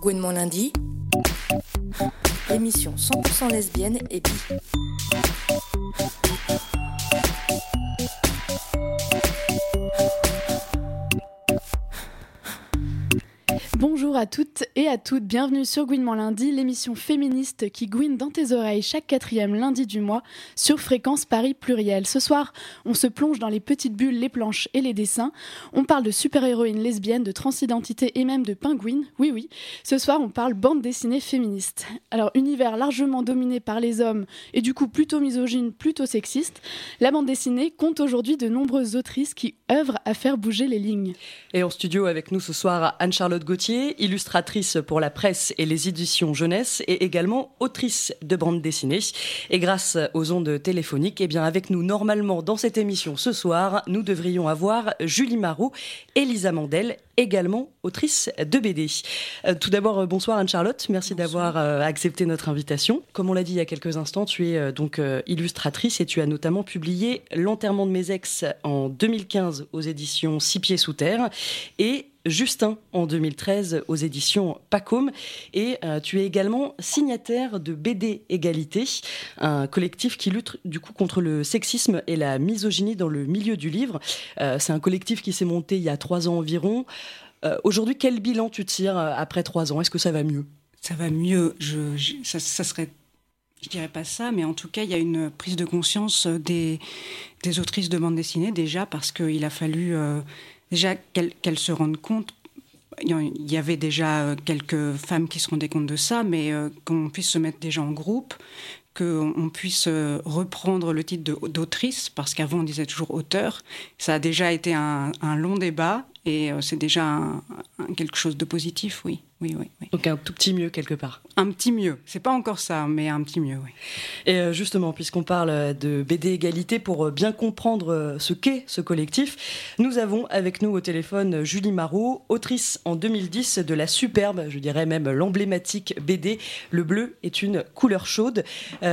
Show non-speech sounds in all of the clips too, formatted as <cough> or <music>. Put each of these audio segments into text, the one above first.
Gouinement lundi, l'émission 100% lesbienne et bi. À toutes et à toutes, bienvenue sur Gouinement lundi, l'émission féministe qui gouine dans tes oreilles chaque quatrième lundi du mois sur Fréquence Paris Pluriel. Ce soir, on se plonge dans les petites bulles, les planches et les dessins. On parle de super-héroïnes lesbiennes, de transidentité et même de pingouines. Oui, oui, ce soir, on parle bande dessinée féministe. Alors, univers largement dominé par les hommes et du coup plutôt misogyne, plutôt sexiste, la bande dessinée compte aujourd'hui de nombreuses autrices qui œuvrent à faire bouger les lignes. Et en studio avec nous ce soir, Anne-Charlotte Gauthier illustratrice pour la presse et les éditions jeunesse et également autrice de bande dessinée. Et grâce aux ondes téléphoniques, eh bien avec nous normalement dans cette émission ce soir, nous devrions avoir Julie Marot et Lisa Mandel également autrice de BD. Euh, tout d'abord, euh, bonsoir Anne-Charlotte, merci d'avoir euh, accepté notre invitation. Comme on l'a dit il y a quelques instants, tu es donc illustratrice et tu as notamment publié L'enterrement de mes ex en 2015 aux éditions Six pieds sous terre et Justin en 2013 aux éditions Pacôme. Et euh, tu es également signataire de BD Égalité, un collectif qui lutte du coup contre le sexisme et la misogynie dans le milieu du livre. Euh, c'est un collectif qui s'est monté il y a trois ans environ. Euh, aujourd'hui, quel bilan tu tires après trois ans? Est-ce que ça va mieux? Ça va mieux. Je, ça, ça, serait je dirais pas ça, mais en tout cas, il y a une prise de conscience des, des autrices de bande dessinée déjà parce qu'il a fallu déjà qu'elles se rendent compte. Il y avait déjà euh, quelques femmes qui se rendaient compte de ça, mais euh, qu'on puisse se mettre déjà en groupe, qu'on puisse euh, reprendre le titre d'autrice, parce qu'avant on disait toujours auteur. Ça a déjà été un, long débat et c'est déjà quelque chose de positif, oui. Oui, oui, Donc un tout petit mieux quelque part. Un petit mieux. C'est pas encore ça, mais un petit mieux, oui. Et euh, justement, puisqu'on parle de BD Égalité, pour euh, bien comprendre euh, ce qu'est ce collectif, nous avons avec nous au téléphone Julie Marot, autrice en 2010 de la superbe, je dirais même l'emblématique BD Le bleu est une couleur chaude.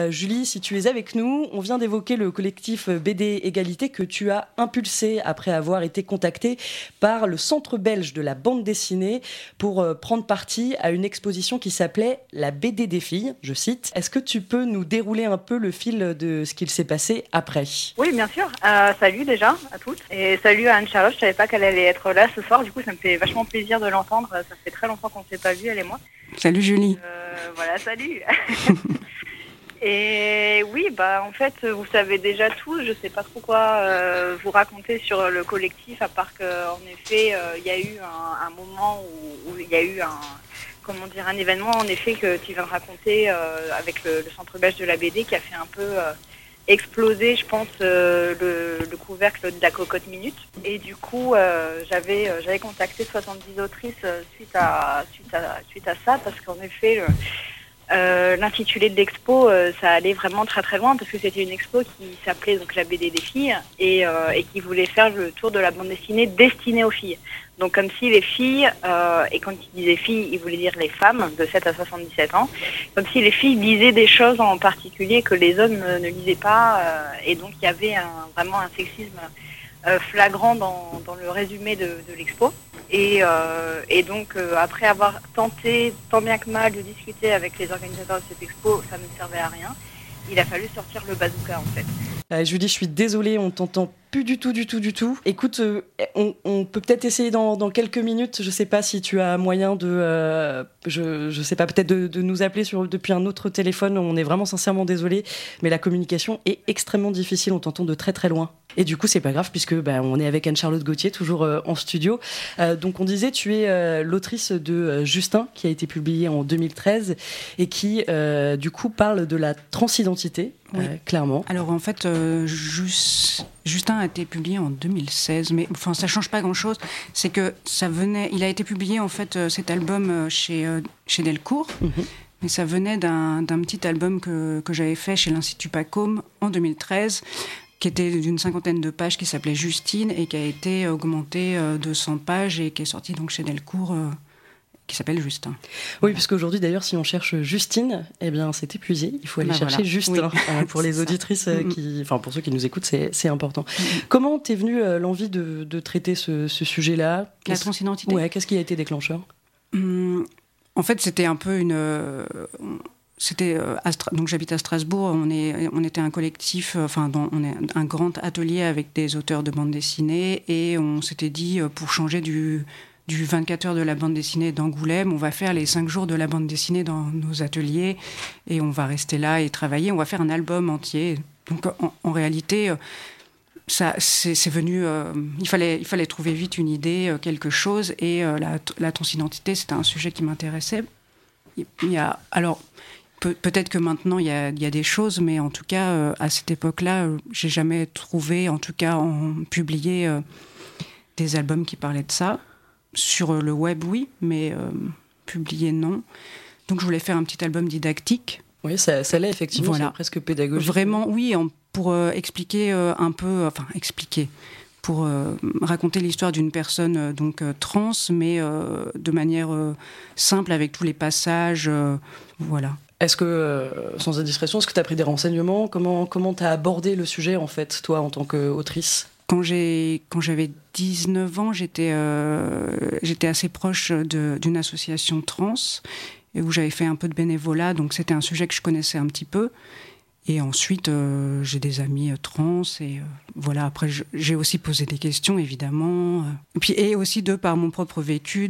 Julie, si tu es avec nous, on vient d'évoquer le collectif BD Égalité que tu as impulsé après avoir été contacté par le Centre belge de la bande dessinée pour prendre part partie à une exposition qui s'appelait La BD des filles, je cite. Est-ce que tu peux nous dérouler un peu le fil de ce qu'il s'est passé après? Oui, bien sûr. Euh, salut déjà à toutes. Et salut à Anne-Charlotte. Je savais pas qu'elle allait être là ce soir. Du coup, ça me fait vachement plaisir de l'entendre. Ça fait très longtemps qu'on ne s'est pas vu, elle et moi. Salut Julie. Euh, voilà, salut. <laughs> Et oui, bah en fait, vous savez déjà tout. Je sais pas trop quoi euh, vous raconter sur le collectif, à part qu'en effet, euh, il y a eu un, moment où il y a eu un comment dire un événement en effet que tu viens de raconter euh, avec le, centre belge de la BD qui a fait un peu exploser, je pense, le, le, couvercle de la cocotte minute. Et du coup, j'avais j'avais contacté 70 autrices suite à suite à suite à ça parce qu'en effet euh, l'intitulé de l'expo, euh, ça allait vraiment très très loin parce que c'était une expo qui s'appelait donc la BD des filles et, euh, et, qui voulait faire le tour de la bande dessinée destinée aux filles. Donc comme si les filles, et quand il disait filles, il voulait dire les femmes de 7 à 77 ans, comme si les filles lisaient des choses en particulier que les hommes ne, lisaient pas et donc il y avait vraiment un sexisme flagrant dans, dans, le résumé de, de l'expo. Euh, et, donc, euh, après avoir tenté tant bien que mal de discuter avec les organisateurs de cette expo, ça ne servait à rien. Il a fallu sortir le bazooka en fait. Euh, Julie, je suis désolée, on t'entend plus du tout, du tout, du tout. Écoute, euh, on, peut peut-être essayer dans, quelques minutes. Je sais pas si tu as moyen de, je, je sais pas, peut-être de, nous appeler depuis un autre téléphone. On est vraiment sincèrement désolé, mais la communication est extrêmement difficile. On t'entend de très très loin. Et du coup, c'est pas grave puisque ben, on est avec Anne-Charlotte Gauthier, toujours euh, en studio. Euh, donc, on disait, tu es euh, l'autrice de Justin, qui a été publié en 2013 et qui, du coup, parle de la transidentité, clairement. Alors, en fait, Justin a été publié en 2016, mais enfin, ça change pas grand-chose. C'est que ça venait, il a été publié en fait cet album chez chez Delcourt. Mhm. Mais ça venait d'un petit album que, que j'avais fait chez l'Institut Pacôme en 2013 qui était d'une cinquantaine de pages, qui s'appelait Justine et qui a été augmenté euh, de 100 pages et qui est sorti donc chez Delcourt. Euh, qui s'appelle Justin. Oui, parce qu'aujourd'hui, d'ailleurs, si on cherche Justine, eh bien, c'est épuisé. Il faut aller bah chercher Justin. Euh, pour <laughs> les auditrices, qui, enfin, pour ceux qui nous écoutent, c'est important. Comment t'es venue l'envie de, de, traiter ce, ce sujet-là? La transidentité Ouais, qu'est-ce qui a été déclencheur? Hum, en fait, c'était un peu une. c'était donc j'habite à Strasbourg. On est, on était un collectif, enfin, on est un grand atelier avec des auteurs de bande dessinée, et on s'était dit pour changer du du 24 heures de la bande dessinée d'Angoulême. On va faire les 5 jours de la bande dessinée dans nos ateliers et on va rester là et travailler. On va faire un album entier. Donc en, réalité, euh, ça, c'est venu. Euh, il fallait, il fallait trouver vite une idée, euh, quelque chose. Et la, transidentité, c'était un sujet qui m'intéressait. Il y a alors. Peut-être que maintenant il y, a, il y, a, des choses, mais en tout cas à cette époque-là, j'ai jamais trouvé, en tout cas en publié, des albums qui parlaient de ça. Sur le web, oui, mais euh, publié, non. Donc je voulais faire un petit album didactique. Oui, ça, ça l'est effectivement, voilà. presque pédagogique. Vraiment, oui, pour euh, expliquer euh, un peu, enfin expliquer, pour raconter l'histoire d'une personne donc trans, mais de manière simple avec tous les passages, voilà. Est-ce que, sans indiscrétion, est-ce que tu as pris des renseignements? Comment comment tu as abordé le sujet, en fait, toi, en tant qu'autrice? Quand j'avais 19 ans, j'étais euh, j'étais assez proche d'une association trans où j'avais fait un peu de bénévolat, donc c'était un sujet que je connaissais un petit peu. Et ensuite, euh, j'ai des amis euh, trans et voilà. Après, j'ai aussi posé des questions, évidemment. Et aussi de par mon propre vécu,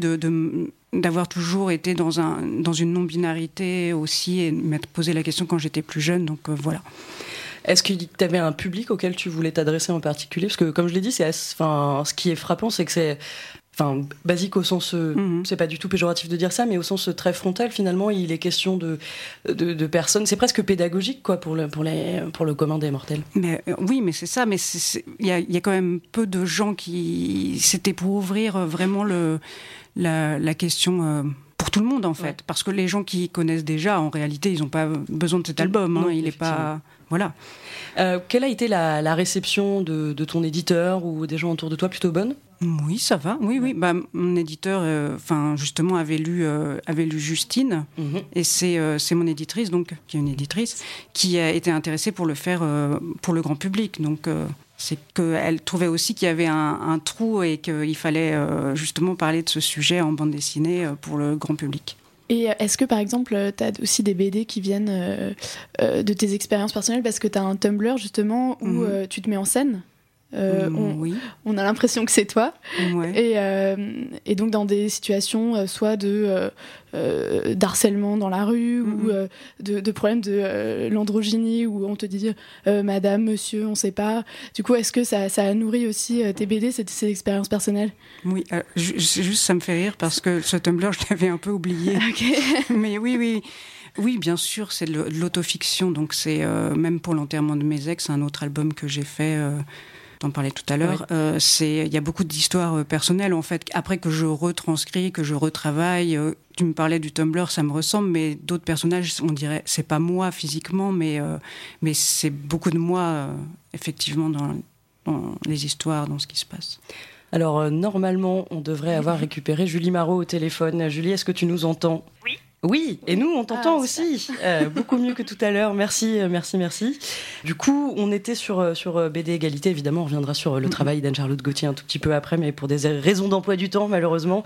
d'avoir toujours été dans une non binarité aussi et m'être posé la question quand j'étais plus jeune. Donc voilà. Est-ce que tu avais un public auquel tu voulais t'adresser en particulier? Parce que, comme je l'ai dit, c'est, enfin, ce qui est frappant, c'est que c'est enfin basique au sens euh, mhm. c'est pas du tout péjoratif de dire ça mais au sens très frontal finalement il est question de de, personnes. C'est presque pédagogique quoi pour le pour les pour le commun des mortels. Mais euh, oui mais c'est ça mais il y a, y a, quand même peu de gens qui c'était pour ouvrir vraiment le la, la question euh, tout le monde en fait parce que les gens qui connaissent déjà en réalité ils n'ont pas besoin de cet album hein, il est pas voilà. Euh, quelle a été la, réception de, ton éditeur ou des gens autour de toi plutôt bonne? Oui, ça va. Oui, oui. Bah, mon éditeur, euh, enfin justement, avait lu, euh, avait lu Justine, mhm. et c'est mon éditrice, donc qui est une éditrice, qui a été intéressée pour le faire pour le grand public. Donc c'est qu'elle trouvait aussi qu'il y avait un, un trou et qu'il fallait justement parler de ce sujet en bande dessinée pour le grand public. Et euh, est-ce que par exemple, euh, tu as aussi des BD qui viennent euh, de tes expériences personnelles? Parce que tu as un Tumblr justement où mhm. tu te mets en scène euh, mm, on, oui. on, a l'impression que c'est toi. Et, euh, et, donc dans des situations euh, soit de d'harcèlement dans la rue ou mm-hmm. de, de, problèmes de l'androgynie où on te dit Madame, Monsieur, on sait pas. Du coup, est-ce que ça, ça, a nourri aussi tes BD, ces, ces expériences personnelles? Oui, juste ça me fait rire parce que ce Tumblr, <laughs> je l'avais un peu oublié. <laughs> <laughs> Mais oui, oui. Oui, bien sûr, c'est de l'autofiction. Donc, c'est même pour l'enterrement de mes ex, un autre album que j'ai fait en parlais tout à l'heure, euh, c'est il y a beaucoup d'histoires euh, personnelles en fait. Après que je retranscris, que je retravaille. Euh, tu me parlais du Tumblr, ça me ressemble, mais d'autres personnages, on dirait, c'est pas moi physiquement, mais mais c'est beaucoup de moi effectivement dans, dans, les histoires, dans ce qui se passe. Alors normalement, on devrait avoir récupéré Julie Marot au téléphone. Julie, est-ce que tu nous entends? Oui. Oui, et nous, on t'entend ah, aussi. Euh, beaucoup mieux que tout à l'heure. Merci, euh, merci, merci. Du coup, on était sur, euh, sur BD Égalité. Évidemment, on reviendra sur le travail d'Anne-Charlotte Gauthier un tout petit peu après, mais pour des raisons d'emploi du temps, malheureusement.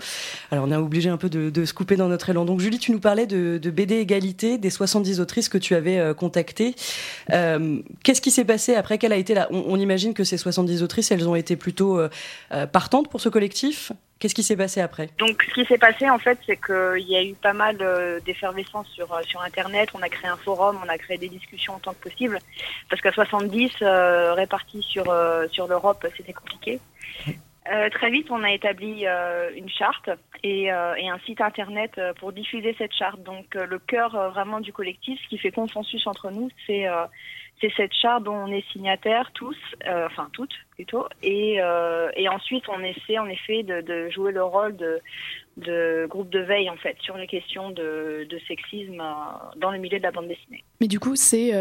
Alors, on est obligé un peu de, se couper dans notre élan. Donc, Julie, tu nous parlais de, BD Égalité, des 70 autrices que tu avais contactées. Qu'est-ce qui s'est passé après? Quelle a été la... on, imagine que ces 70 autrices, elles ont été plutôt partantes pour ce collectif? Qu'est-ce qui s'est passé après? Donc, ce qui s'est passé, en fait, c'est qu'il y a eu pas mal euh, d'effervescence sur, euh, sur Internet. On a créé un forum, on a créé des discussions en tant que possible. Parce qu'à 70, euh, répartis sur l'Europe, c'était compliqué. Très vite, on a établi une charte et, et, un site internet pour diffuser cette charte. Donc, le cœur vraiment du collectif, ce qui fait consensus entre nous, c'est cette charte dont on est signataire tous, euh, enfin toutes plutôt, et, euh, et, ensuite on essaie en effet de, de jouer le rôle de, de, groupe de veille en fait sur les questions de, de sexisme euh, dans le milieu de la bande dessinée. Mais du coup c'est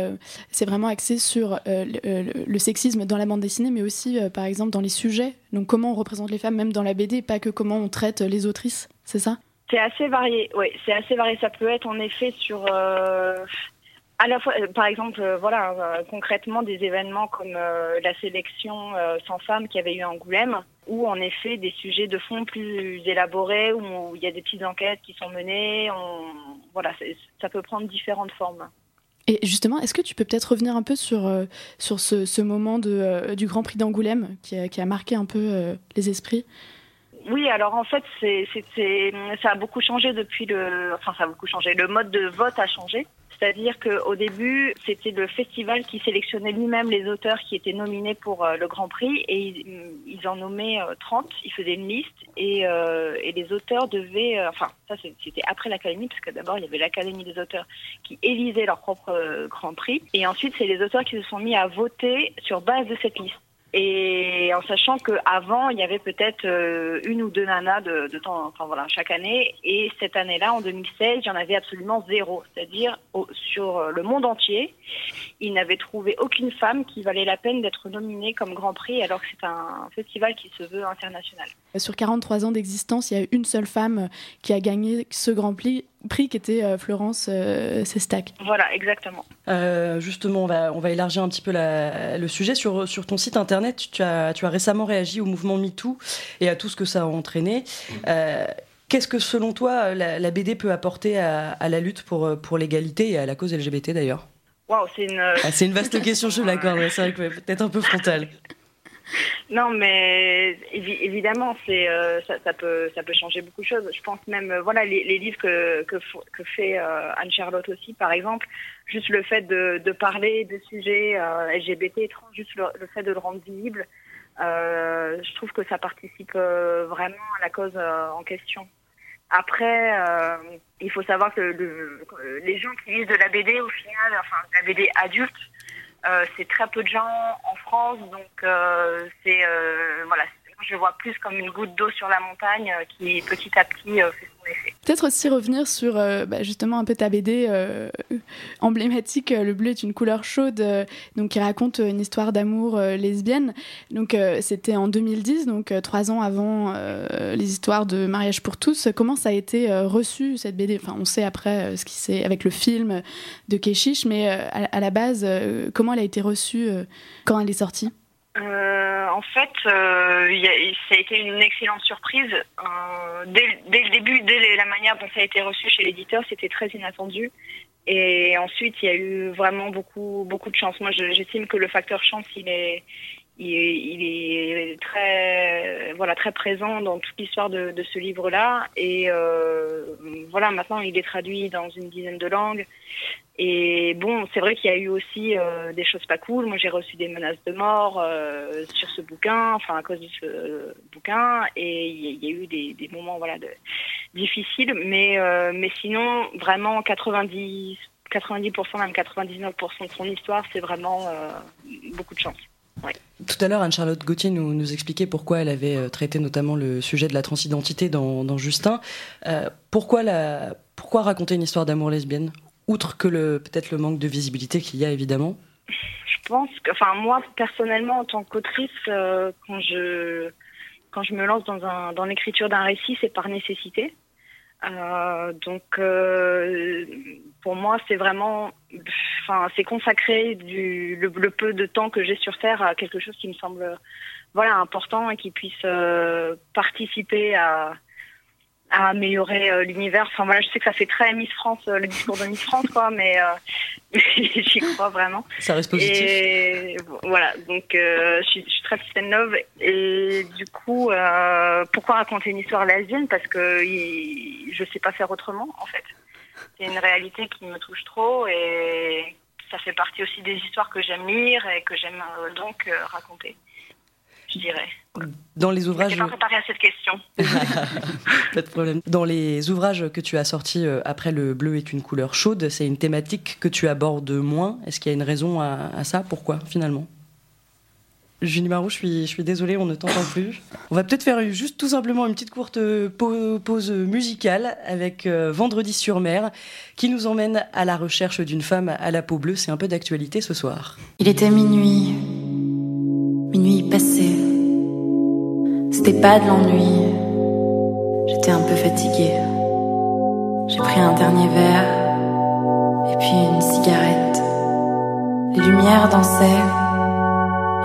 c'est vraiment axé sur le, le, sexisme dans la bande dessinée, mais aussi par exemple dans les sujets. Donc comment on représente les femmes même dans la BD, pas que comment on traite les autrices, c'est ça? C'est assez varié, oui, c'est assez varié. Ça peut être en effet sur à la fois, euh, par exemple, euh, voilà, euh, concrètement des événements comme la sélection sans femmes qui avait eu Angoulême, ou en effet des sujets de fond plus élaborés, où il y a des petites enquêtes qui sont menées. On, voilà, ça peut prendre différentes formes. Et justement, est-ce que tu peux peut-être revenir un peu sur, euh, sur ce, ce moment de, euh, du Grand Prix d'Angoulême qui a, qui a, marqué un peu euh, les esprits? Oui, alors en fait, c'est, ça a beaucoup changé depuis le, enfin ça a beaucoup changé. Le mode de vote a changé. C'est-à-dire qu'au début, c'était le festival qui sélectionnait lui-même les auteurs qui étaient nominés pour euh, le Grand Prix et ils, ils en nommaient 30, euh, ils faisaient une liste et, euh, les auteurs devaient, enfin ça c'était après l'Académie parce que d'abord il y avait l'Académie des auteurs qui élisait leur propre Grand Prix et ensuite c'est les auteurs qui se sont mis à voter sur base de cette liste. Et en sachant qu'avant, il y avait peut-être euh, une ou deux nanas de, de, temps, enfin voilà, chaque année. Et cette année-là, en 2016, il y en avait absolument zéro. C'est-à-dire, sur le monde entier, ils n'avaient trouvé aucune femme qui valait la peine d'être nominée comme Grand Prix, alors que c'est un festival qui se veut international. Sur 43 ans d'existence, il y a une seule femme qui a gagné ce Grand Prix prix qui était euh, Florence euh, Sestac. Voilà, exactement. Euh, justement, on va, on va élargir un petit peu la, le sujet. Sur, sur ton site internet, tu as, tu as récemment réagi au mouvement MeToo et à tout ce que ça a entraîné. Euh, Qu'est-ce que, selon toi, la, la, BD peut apporter à, à la lutte pour, pour l'égalité et à la cause LGBT d'ailleurs? Wow, c'est une... Ah, c'est une vaste <laughs> question, je l'accorde, c'est vrai que peut-être un peu frontale. Non, mais évidemment, c'est euh, ça, peut changer beaucoup de choses. Je pense même euh, voilà les, livres que que, que fait euh, Anne Charlotte aussi, par exemple, juste le fait de, parler de sujets LGBT étranges, juste le, le, fait de le rendre visible, je trouve que ça participe vraiment à la cause en question. Après, il faut savoir que le, les gens qui lisent de la BD au final, enfin de la BD adulte c'est très peu de gens en France, donc euh, c'est euh, voilà, je vois plus comme une goutte d'eau sur la montagne qui petit à petit fait son effet. Peut-être aussi revenir sur euh, bah, justement un peu ta BD euh, <laughs> emblématique. Le bleu est une couleur chaude, euh, donc qui raconte une histoire d'amour lesbienne. Donc c'était en 2010, donc trois ans avant les histoires de mariage pour tous. Comment ça a été reçu cette BD Enfin, on sait après ce qui c'est avec le film de Keshish, mais à, la base, comment elle a été reçue quand elle est sortie? Euh, en fait, euh, y ça a été une excellente surprise. Euh, dès, dès, le début, dès la manière dont ça a été reçu chez l'éditeur, c'était très inattendu. Et ensuite, il y a eu vraiment beaucoup, beaucoup de chance. Moi, j'estime que le facteur chance, il est, il est, il est très, voilà, très présent dans toute l'histoire de, de, ce livre-là. Et euh, voilà, maintenant, il est traduit dans une dizaine de langues. Et bon, c'est vrai qu'il y a eu aussi euh, des choses pas cool. Moi, j'ai reçu des menaces de mort euh, sur ce bouquin, enfin à cause de ce bouquin, et il y, y, a eu des, des moments voilà de, difficiles. Mais euh, mais sinon, vraiment 90 90% même 99% de son histoire, c'est vraiment euh, beaucoup de chance. Tout à l'heure, Anne-Charlotte Gauthier nous, nous, expliquait pourquoi elle avait euh, traité notamment le sujet de la transidentité dans, dans Justin. Euh, pourquoi, la, pourquoi raconter une histoire d'amour lesbienne outre que le peut-être le manque de visibilité qu'il y a évidemment? Je pense que, enfin moi personnellement en tant qu'autrice, euh, quand je quand je me lance dans un dans l'écriture d'un récit, c'est par nécessité. Euh, donc euh, pour moi c'est vraiment, enfin c'est consacrer du le, peu de temps que j'ai sur terre à quelque chose qui me semble voilà important et qui puisse euh, participer à à améliorer euh, l'univers. Enfin voilà, je sais que ça fait très Miss France, euh, le discours de Miss France, quoi, mais euh, <laughs> j'y crois vraiment. Ça reste positif. Et voilà, donc euh, je, suis, je suis très Christian Love et du coup, euh, pourquoi raconter une histoire lesbienne? Parce que il, je sais pas faire autrement, en fait. C'est une réalité qui me touche trop et ça fait partie aussi des histoires que j'aime lire et que j'aime donc raconter je dirais. Dans les ouvrages. Je pas préparé à cette question. <laughs> pas de problème. Dans les ouvrages que tu as sortis après Le bleu est une couleur chaude, c'est une thématique que tu abordes moins. Est-ce qu'il y a une raison à, à ça? Pourquoi finalement? Julie Marou, je suis, je suis désolée, on ne t'entend plus. On va peut-être faire juste tout simplement une petite courte pause musicale avec euh, Vendredi sur mer qui nous emmène à la recherche d'une femme à la peau bleue. C'est un peu d'actualité ce soir. Il était minuit. Minuit passé. Pas de l'ennui. J'étais un peu fatiguée. J'ai pris un dernier verre et puis une cigarette. Les lumières dansaient.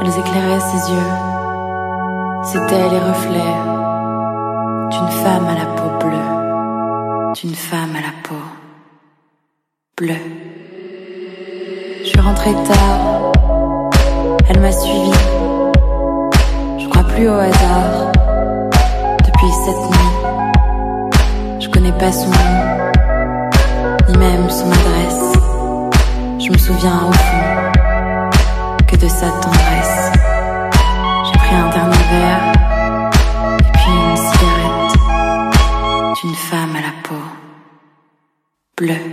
Elles éclairaient ses yeux. C'était les reflets d'une femme à la peau bleue, d'une femme à la peau bleue. Je suis tard, elle m'a suivi. Plus au hasard depuis cette nuit. Je connais pas son nom, ni même son adresse. Je me souviens au fond que de sa tendresse. J'ai pris un dernier verre et puis une cigarette d'une femme à la peau bleue.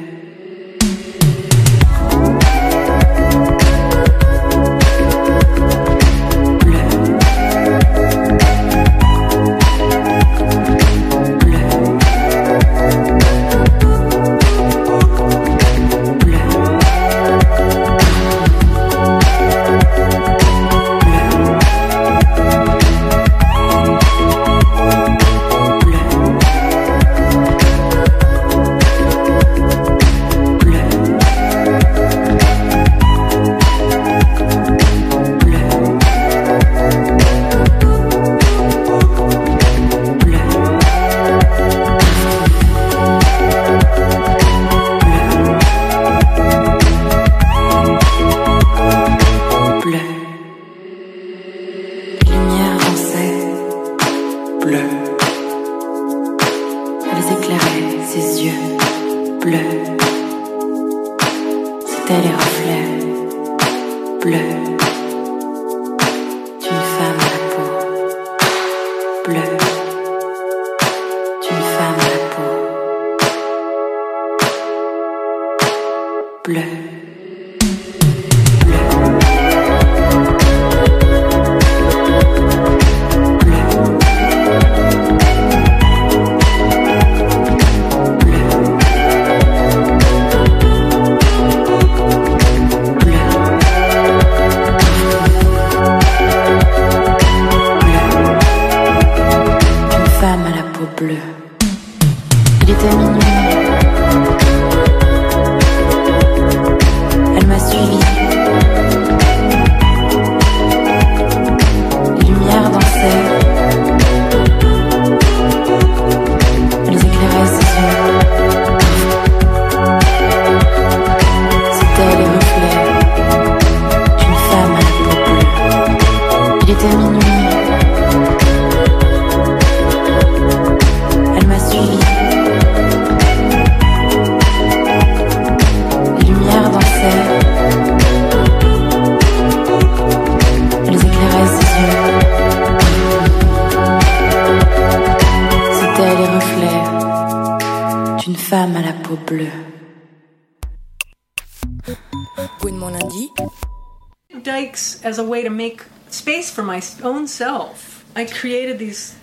Own self. I created these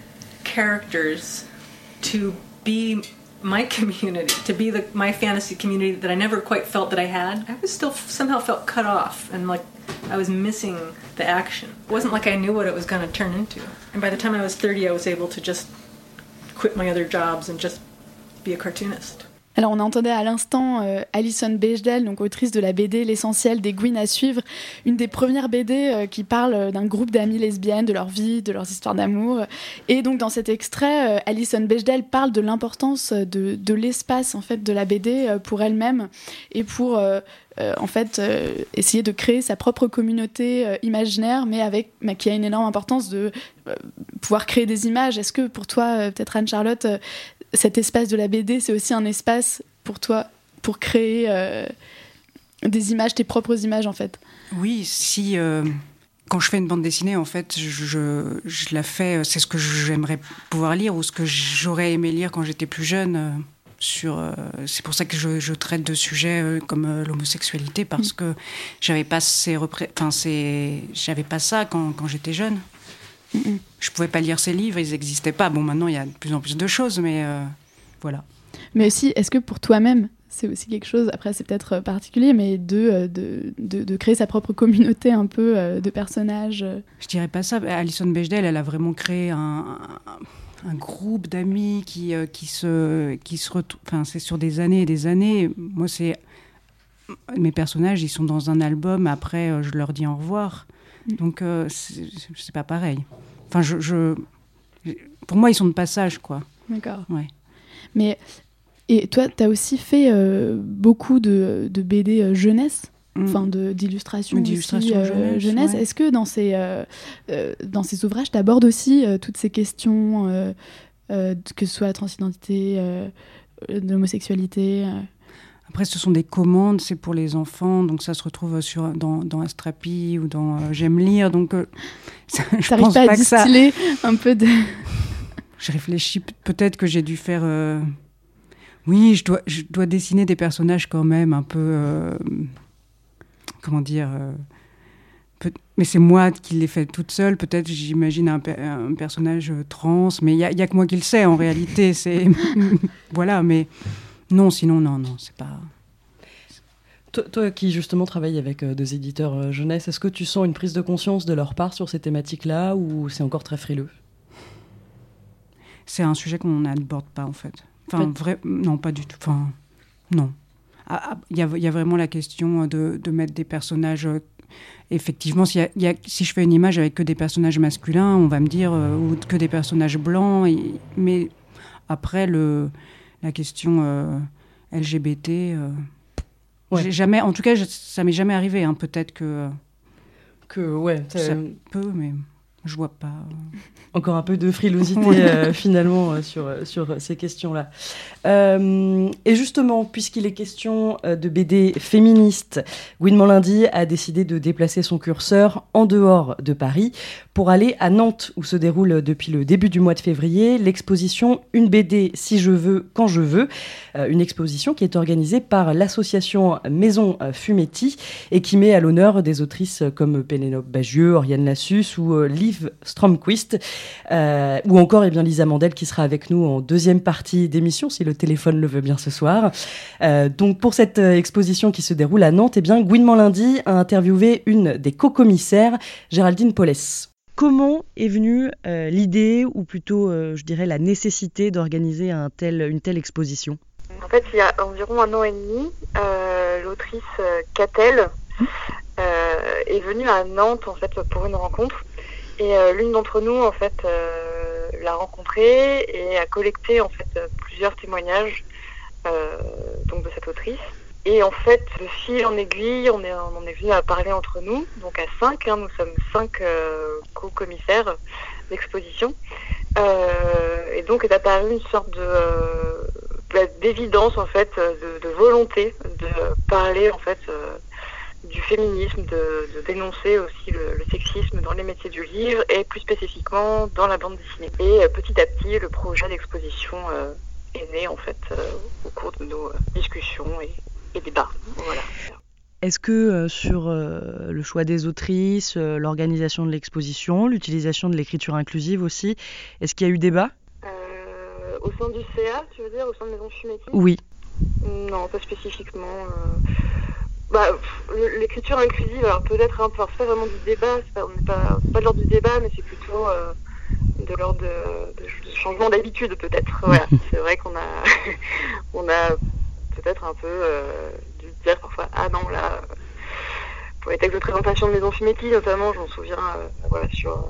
characters to be my <laughs> community, to be the my fantasy community that I never quite felt that I had. I was still somehow felt cut off and like I was missing the action. It wasn't like I knew what it was going to turn into. And by the time I was 30, I was able to just quit my other jobs and just be a cartoonist. Alors on entendait à l'instant euh, Alison Bechdel, donc autrice de la BD L'essentiel des Gwyn à suivre, une des premières BD euh, qui parle d'un groupe d'amies lesbiennes, de leur vie, de leurs histoires d'amour. Et donc dans cet extrait, euh, Alison Bechdel parle de l'importance de, de l'espace en fait de la BD pour elle-même et pour en fait essayer de créer sa propre communauté imaginaire, mais avec qui a une énorme importance de pouvoir créer des images. Est-ce que pour toi, peut-être Anne Charlotte, cet espace de la BD, c'est aussi un espace pour toi pour créer euh, des images, tes propres images en fait? Oui, si euh, quand je fais une bande dessinée, en fait, je, la fais, euh, c'est ce que j'aimerais pouvoir lire ou ce que j'aurais aimé lire quand j'étais plus jeune. Sur, c'est pour ça que je, traite de sujets comme l'homosexualité parce mm. que j'avais pas ces enfin j'avais pas ça quand, quand j'étais jeune. Je pouvais pas lire ces livres, ils n'existaient pas. Bon, maintenant, il y a de plus en plus de choses, mais euh, voilà. Mais aussi, est-ce que pour toi-même, c'est aussi quelque chose, après c'est peut-être euh, particulier, mais de, euh, de, de, créer sa propre communauté un peu de personnages Je dirais pas ça. Alison Bechdel, elle a vraiment créé un, un groupe d'amis qui, qui se, qui se Enfin, c'est sur des années et des années. Moi, c'est mes personnages, ils sont dans un album. Après, je leur dis au revoir. Mm. Donc, c'est pas pareil. Enfin, je, je, pour moi, ils sont de passage, quoi. D'accord. Ouais. Mais et toi, tu as aussi fait euh, beaucoup de, de BD euh, jeunesse? Enfin de- d'illustrations euh, jeunesse, ouais. Est-ce que dans ces, euh, euh, dans ces ouvrages, tu abordes aussi euh, toutes ces questions, que ce soit la transidentité, de l'homosexualité Après, ce sont des commandes, c'est pour les enfants, donc ça se retrouve sur, dans, dans Astrapi ou dans J'aime lire, donc <laughs> ça, je pense pas pas, à que ça. un peu de... <laughs> Je réfléchis, peut-être que j'ai dû faire. Oui, je dois, je dois dessiner des personnages quand même un peu. Comment dire euh, Mais c'est moi qui l'ai fait toute seule. Peut-être, j'imagine un, pe- un personnage euh, trans, mais il n'y a, que moi qui le sais en réalité. <laughs> C'est <laughs> voilà, mais non, sinon non, non, c'est pas. Toi, toi qui justement travailles avec euh, des éditeurs euh, jeunesse, est-ce que tu sens une prise de conscience de leur part sur ces thématiques-là ou c'est encore très frileux? C'est un sujet qu'on n'aborde pas en fait. Enfin, vrai, non, pas du tout. Enfin, non. Ah, ah, Il y, a, il y a vraiment la question de, de mettre des personnages. euh, effectivement, s'il y a- il y a- si je fais une image avec que des personnages masculins, on va me dire, euh, ou que des personnages blancs. et- mais après, le, la question euh, LGBT, euh, Ouais. jamais, en tout cas, je- ça m'est jamais arrivé. hein. Peut-être que euh, Que ouais, ça euh, peut, mais je vois pas. encore un peu de frilosité <laughs> euh, finalement euh, sur, euh, sur ces questions-là. Euh, et justement, puisqu'il est question de BD féministe, Gwynement Lundi a décidé de déplacer son curseur en dehors de Paris pour aller à Nantes où se déroule depuis le début du mois de février l'exposition Une BD si je veux, quand je veux, une exposition qui est organisée par l'association Maison Fumetti et qui met à l'honneur des autrices comme Pénélope Bagieux, Oriane Lassus ou euh, Liv Stromquist, euh, ou encore eh bien, Lisa Mandel qui sera avec nous en deuxième partie d'émission, si le téléphone le veut bien ce soir. Euh, donc pour cette euh, exposition qui se déroule à Nantes, eh bien, Gwynement Lundi a interviewé une des co-commissaires, Géraldine Paulès. Comment est venue euh, l'idée, ou plutôt, euh, je dirais, la nécessité d'organiser un tel, une telle exposition? En fait, il y a environ un an et demi, euh, l'autrice Catel euh, est venue à Nantes en fait pour une rencontre. Et euh, l'une d'entre nous en fait euh, l'a rencontrée et a collecté en fait euh, plusieurs témoignages donc de cette autrice. Et en fait, de fil en aiguille, on est on est venu à parler entre nous, donc à cinq. hein, nous sommes cinq co-commissaires d'exposition. Euh, et donc est apparue une sorte de euh, bah, d'évidence en fait, de, de volonté de parler en fait du féminisme, de, de dénoncer aussi le, le sexisme dans les métiers du livre et plus spécifiquement dans la bande dessinée. Et euh, petit à petit, le projet d'exposition euh, est né en fait euh, au cours de nos discussions et, et débats. Voilà. Est-ce que sur le choix des autrices, l'organisation de l'exposition, l'utilisation de l'écriture inclusive aussi, est-ce qu'il y a eu débat? Au sein du CA, tu veux dire, au sein de Maison Fumetti? Oui. Non, pas spécifiquement. euh. Bah, l'écriture inclusive, alors peut-être peu, alors c'est pas vraiment du débat, c'est pas, on n'est pas, pas de l'ordre du débat, mais c'est plutôt euh, de l'ordre de, changement d'habitude peut-être. Voilà, <laughs> c'est vrai qu'on a, <laughs> on a peut-être un peu euh, dû dire parfois, ah non là, euh, pour les textes de présentation de Maison Fumetti notamment, je m'en souviens, euh, voilà, sur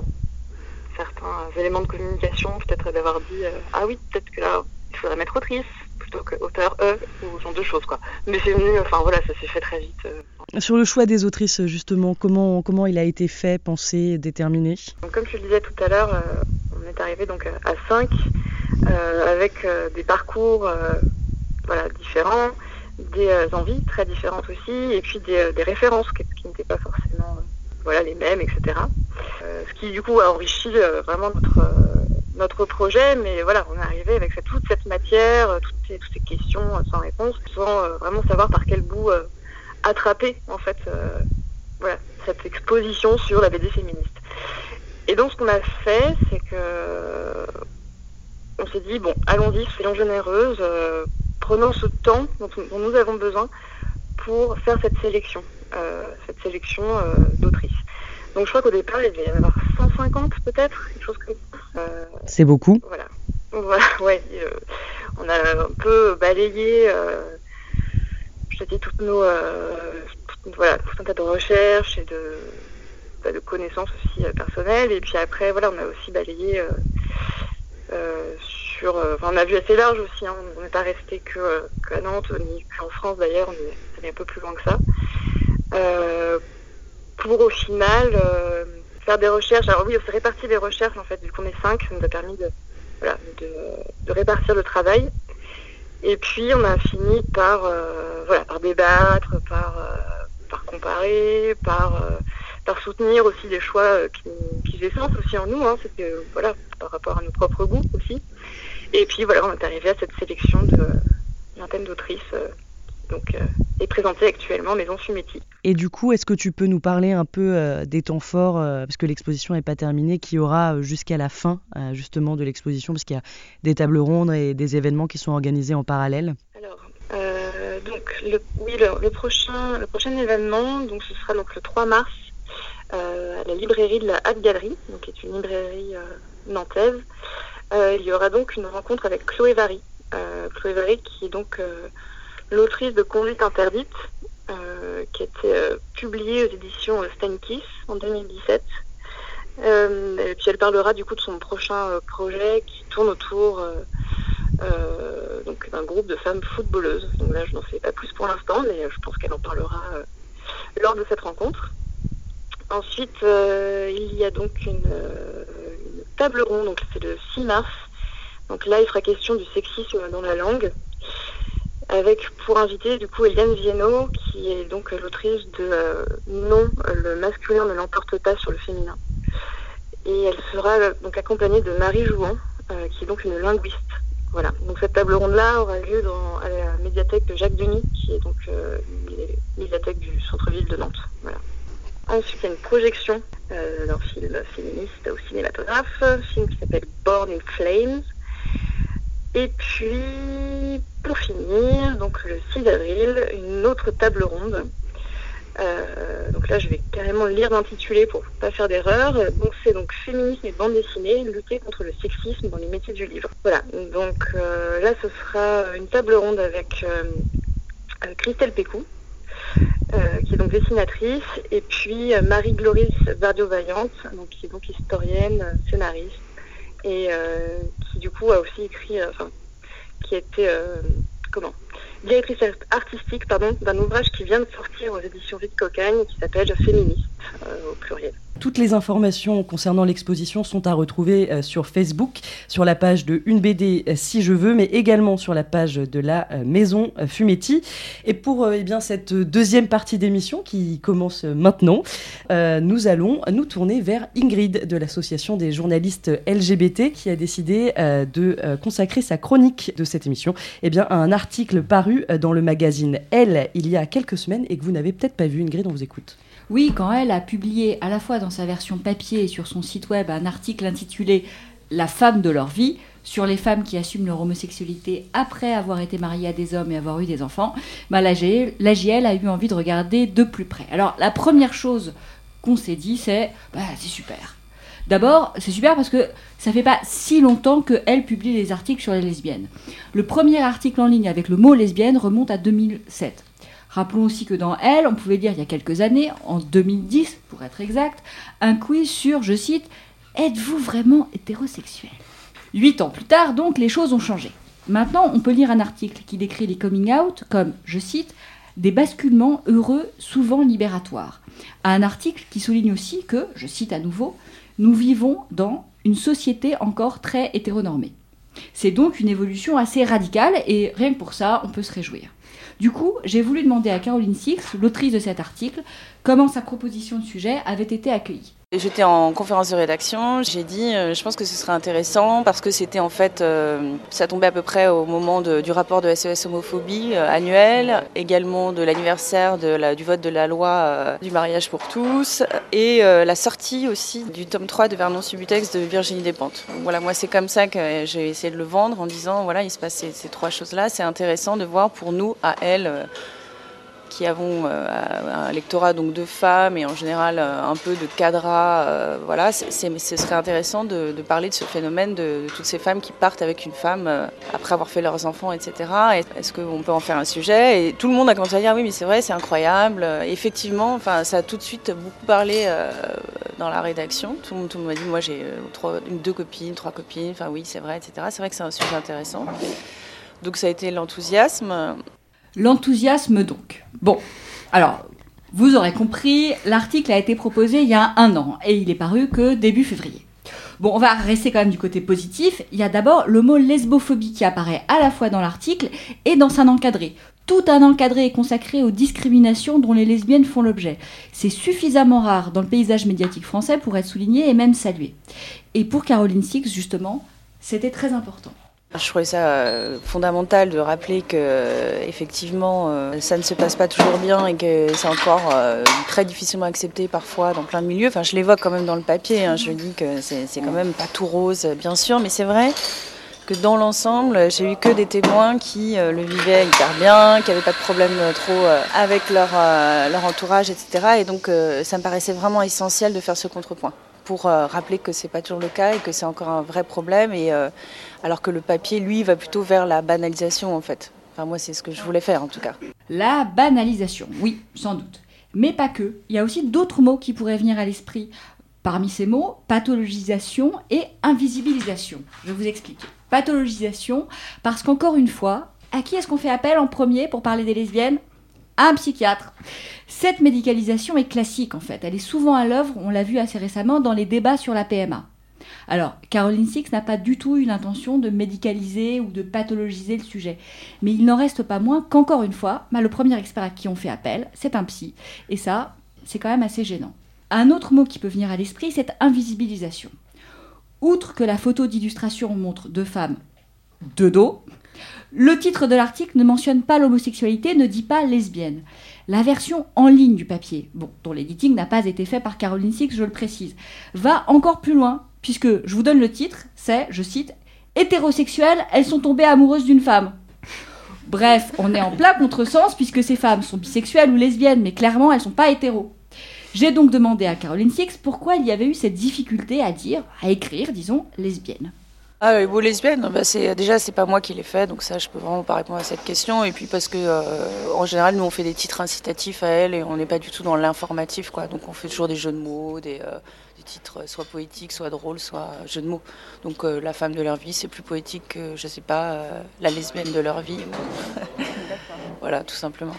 certains éléments de communication, peut-être d'avoir dit, ah oui, peut-être que là, il faudrait mettre autrice plutôt que auteur E ou ce genre de choses quoi. Mais c'est venu, enfin voilà, ça s'est fait très vite. euh. Sur le choix des autrices, justement, comment, comment il a été fait, pensé, déterminé? Donc, comme je le disais tout à l'heure, euh, on est arrivé donc à 5 avec euh, des parcours voilà, différents, des envies très différentes aussi, et puis des, des références qui, qui n'étaient pas forcément voilà, les mêmes, etc. Ce qui du coup a enrichi vraiment notre, notre projet, mais voilà, on est arrivé avec toute cette matière, euh, toutes ces, questions euh, sans réponse, sans euh, vraiment savoir par quel bout attraper en fait cette exposition sur la BD féministe. Et donc ce qu'on a fait, c'est que on s'est dit bon, allons-y, soyons généreuses, prenons ce temps dont, nous avons besoin pour faire cette sélection, cette sélection euh, d'autrices. Donc je crois qu'au départ, il devait y en avoir 150 peut-être, quelque chose comme ça. Euh, C'est beaucoup. voilà. Voilà, <laughs> ouais. euh, on a un peu balayé, euh, je te dis, toutes nos, toutes- voilà, tout un tas de recherches et de, bah, de connaissances aussi personnelles. Et puis après, voilà, on a aussi balayé sur. on a vu assez large aussi. Hein. on n'est pas resté que qu'à Nantes ni qu'en France d'ailleurs. On est allé un peu plus loin que ça. pour au final faire des recherches. Alors oui, on s'est réparti des recherches en fait, vu qu'on est cinq, ça nous a permis de, voilà, de, répartir le travail. Et puis on a fini par, euh, voilà, par débattre, par, euh, par comparer, par, euh, par soutenir aussi des choix qui, qui faisaient sens aussi en nous. Hein, C'était voilà, par rapport à nos propres goûts aussi. Et puis voilà, on est arrivé à cette sélection de vingtaine d'autrices donc, euh, est présenté actuellement Maison Fumetti. Et du coup, est-ce que tu peux nous parler un peu euh, des temps forts, euh, parce que l'exposition n'est pas terminée, qui aura jusqu'à la fin justement de l'exposition, parce qu'il y a des tables rondes et des événements qui sont organisés en parallèle? Alors, donc, le, oui, le, prochain, le prochain événement, donc, ce sera donc le 3 mars à la librairie de la Haute Galerie, donc, qui est une librairie nantaise. il y aura donc une rencontre avec Chloé Vary. Chloé Vary qui est donc l'autrice de Conduite interdite, euh, qui a été euh, publiée aux éditions euh, Steinkiss en 2017. et puis elle parlera du coup de son prochain projet qui tourne autour donc d'un groupe de femmes footballeuses. Donc là, je n'en sais pas plus pour l'instant, mais je pense qu'elle en parlera lors de cette rencontre. Ensuite, il y a donc une, une table ronde, donc c'est le 6 mars. Donc là, il sera question du sexisme dans la langue avec pour inviter du coup Eliane Viennot, qui est donc l'autrice de euh, Non, le masculin ne l'emporte pas sur le féminin. Et elle sera donc accompagnée de Marie Jouan, euh, qui est donc une linguiste. Voilà. Donc cette table ronde-là aura lieu dans, à la médiathèque de Jacques Denis, qui est donc euh, médiathèque du centre-ville de Nantes. Voilà. Ensuite, il y a une projection d'un film féministe au cinématographe, un film qui s'appelle Born in Flames, et puis, pour finir, donc le 6 avril, une autre table ronde. Euh, donc là, je vais carrément lire l'intitulé pour pas faire d'erreur. Donc c'est donc féminisme et bande dessinée, lutter contre le sexisme dans les métiers du livre. Voilà. Donc euh, là, ce sera une table ronde avec euh, Christelle Pécou, qui est donc dessinatrice, et puis Marie-Gloris Vardio-Vaillante, donc, qui est donc historienne, scénariste, et euh, qui du coup a aussi écrit, euh, enfin, qui été euh, comment? Directrice artistique d'un ouvrage qui vient de sortir aux éditions Vite Cocagne qui s'appelle Féministe au pluriel. Toutes les informations concernant l'exposition sont à retrouver euh, sur Facebook, sur la page de Une BD euh, si je veux, mais également sur la page de la euh, Maison Fumetti. Et pour eh bien, cette deuxième partie d'émission qui commence maintenant, nous allons nous tourner vers Ingrid de l'association des journalistes LGBT qui a décidé de consacrer sa chronique de cette émission eh bien, à un article paru dans le magazine Elle il y a quelques semaines et que vous n'avez peut-être pas vu. Ingrid, on vous écoute. Oui, quand elle a publié à la fois dans sa version papier et sur son site web un article intitulé La femme de leur vie sur les femmes qui assument leur homosexualité après avoir été mariées à des hommes et avoir eu des enfants, bah, la, GL, a eu envie de regarder de plus près. Alors la première chose qu'on s'est dit, c'est bah, c'est super. D'abord, c'est super parce que ça fait pas si longtemps qu'elle publie les articles sur les lesbiennes. Le premier article en ligne avec le mot lesbienne remonte à 2007. Rappelons aussi que dans Elle, on pouvait lire il y a quelques années, en 2010 pour être exact, un quiz sur, je cite, Êtes-vous vraiment hétérosexuel? Huit ans plus tard, donc, les choses ont changé. Maintenant, on peut lire un article qui décrit les coming out comme, je cite, des basculements heureux, souvent libératoires. Un article qui souligne aussi que, je cite à nouveau, nous vivons dans une société encore très hétéronormée. C'est donc une évolution assez radicale et rien que pour ça, on peut se réjouir. Du coup, j'ai voulu demander à Caroline Six, l'autrice de cet article, comment sa proposition de sujet avait été accueillie. J'étais en conférence de rédaction, j'ai dit euh, je pense que ce serait intéressant parce que c'était en fait, euh, ça tombait à peu près au moment du rapport de SES homophobie euh, annuel, également de l'anniversaire du vote de la loi du mariage pour tous et la sortie aussi du tome 3 de Vernon Subutex de Virginie Despentes. voilà, moi c'est comme ça que j'ai essayé de le vendre en disant voilà il se passe ces, trois choses-là, c'est intéressant de voir pour nous, à elle, qui avons un lectorat donc de femmes et en général un peu de cadras, voilà, ce serait intéressant de, parler de ce phénomène de, toutes ces femmes qui partent avec une femme après avoir fait leurs enfants, etc. Est-ce qu'on peut en faire un sujet? Et tout le monde a commencé à dire oui, mais c'est vrai, c'est incroyable. effectivement, enfin, ça a tout de suite beaucoup parlé dans la rédaction. Tout le monde, m'a dit moi j'ai deux copines, trois copines. Enfin oui, c'est vrai, etc. C'est vrai que c'est un sujet intéressant. Donc ça a été l'enthousiasme. L'enthousiasme donc. Bon, alors vous aurez compris, l'article a été proposé il y a un an et il est paru que début février. Bon, on va rester quand même du côté positif. Il y a d'abord le mot lesbophobie qui apparaît à la fois dans l'article et dans un encadré. Tout un encadré est consacré aux discriminations dont les lesbiennes font l'objet. C'est suffisamment rare dans le paysage médiatique français pour être souligné et même salué. Et pour Caroline Six, justement, c'était très important. Je trouvais ça euh, fondamental de rappeler que euh, effectivement euh, ça ne se passe pas toujours bien et que c'est encore très difficilement accepté parfois dans plein de milieux. Enfin, je l'évoque quand même dans le papier. Hein. Je dis que c'est quand même pas tout rose, bien sûr, mais c'est vrai que dans l'ensemble, j'ai eu que des témoins qui le vivaient hyper bien, qui n'avaient pas de problème trop avec leur, entourage, etc. Et donc, ça me paraissait vraiment essentiel de faire ce contrepoint pour rappeler que c'est pas toujours le cas et que c'est encore un vrai problème. Alors que le papier, lui, va plutôt vers la banalisation en fait. Enfin, moi, c'est ce que je voulais faire en tout cas. La banalisation, oui, sans doute. Mais pas que. Il y a aussi d'autres mots qui pourraient venir à l'esprit. Parmi ces mots, pathologisation et invisibilisation. Je vous expliquer. Pathologisation, parce qu'encore une fois, à qui est-ce qu'on fait appel en premier pour parler des lesbiennes? Un psychiatre. Cette médicalisation est classique en fait. Elle est souvent à l'œuvre, on l'a vu assez récemment, dans les débats sur la PMA. Alors, Caroline Six n'a pas du tout eu l'intention de médicaliser ou de pathologiser le sujet. Mais il n'en reste pas moins qu'encore une fois, bah, le premier expert à qui on fait appel, c'est un psy. Et ça, c'est quand même assez gênant. Un autre mot qui peut venir à l'esprit, c'est invisibilisation. Outre que la photo d'illustration montre deux femmes de dos, le titre de l'article ne mentionne pas l'homosexualité, ne dit pas lesbienne. La version en ligne du papier, dont l'editing n'a pas été fait par Caroline Six, je le précise, va encore plus loin puisque je vous donne le titre, c'est, je cite, Hétérosexuelles, elles sont tombées amoureuses d'une femme. Bref, on est en plein contresens puisque ces femmes sont bisexuelles ou lesbiennes, mais clairement elles sont pas hétéros. J'ai donc demandé à Caroline Six pourquoi il y avait eu cette difficulté à dire, à écrire, disons, lesbienne. Ah oui, vous lesbienne, bah c'est déjà c'est pas moi qui l'ai fait, donc ça je peux vraiment pas répondre à cette question. Et puis parce que euh, en général nous on fait des titres incitatifs à elle et on n'est pas du tout dans l'informatif quoi. Donc on fait toujours des jeux de mots, des, euh, titres soit poétiques, soit drôles, soit jeux de mots. Donc euh, la femme de leur vie c'est plus poétique que je sais pas la lesbienne de leur vie. <laughs> voilà tout simplement.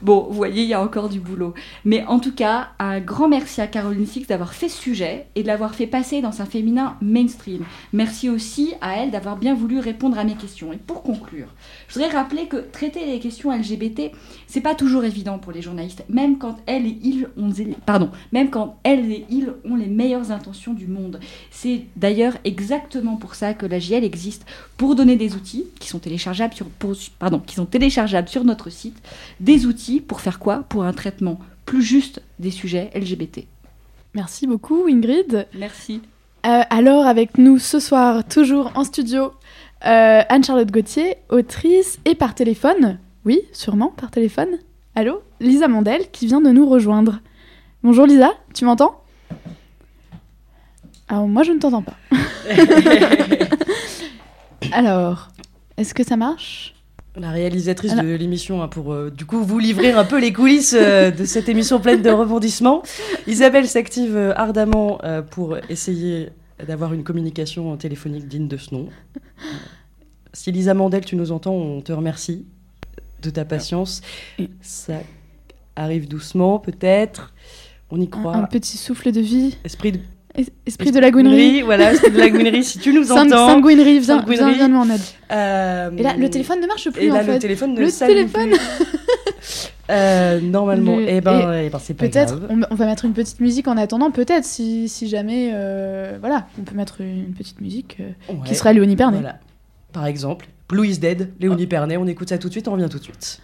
Bon, vous voyez, il y a encore du boulot. Mais en tout cas, un grand merci à Caroline Six d'avoir fait ce sujet et de l'avoir fait passer dans un féminin mainstream. Merci aussi à elle d'avoir bien voulu répondre à mes questions. Et pour conclure, je voudrais rappeler que traiter les questions LGBT, c'est pas toujours évident pour les journalistes, même quand elles et ils ont, pardon, même quand elles et ils ont les meilleures intentions du monde. C'est d'ailleurs exactement pour ça que la JL existe, pour donner des outils qui sont téléchargeables sur, pardon, qui sont téléchargeables sur notre site, des outils pour faire quoi? Pour un traitement plus juste des sujets LGBT. Merci beaucoup Ingrid. Merci. Euh, alors avec nous ce soir, toujours en studio, euh, Anne-Charlotte Gauthier, autrice, et par téléphone, oui, sûrement par téléphone, allô, Lisa Mandel qui vient de nous rejoindre. Bonjour Lisa, tu m'entends? Alors moi je ne t'entends pas. <laughs> <laughs> alors, est-ce que ça marche? La réalisatrice de l'émission hein, pour euh, du coup vous livrer un peu les coulisses euh, de cette émission pleine de rebondissements. Isabelle s'active euh, ardemment pour essayer d'avoir une communication téléphonique digne de ce nom. Si Lisa Mandel, tu nous entends, on te remercie de ta patience. Ça arrive doucement, peut-être. On y croit. Un, un, petit souffle de vie. Esprit de Esprit de la gouinerie. Voilà, esprit de la gouinerie, si tu nous <laughs> entends. Sanguinerie, viens, viens, viens nous en aide. Euh, et là, le téléphone ne marche plus, et là, le téléphone ne le téléphone... plus. <laughs> euh, normalement, et eh ben, et... Eh ben c'est pas Peut-être, on, on, va mettre une petite musique en attendant, peut-être, si, si jamais, euh, voilà, on peut mettre une petite musique ouais, qui sera Léonie Pernet. Voilà. Par exemple, Blue is Dead, Léonie oh. Pernet, on écoute ça tout de suite, on revient tout de suite.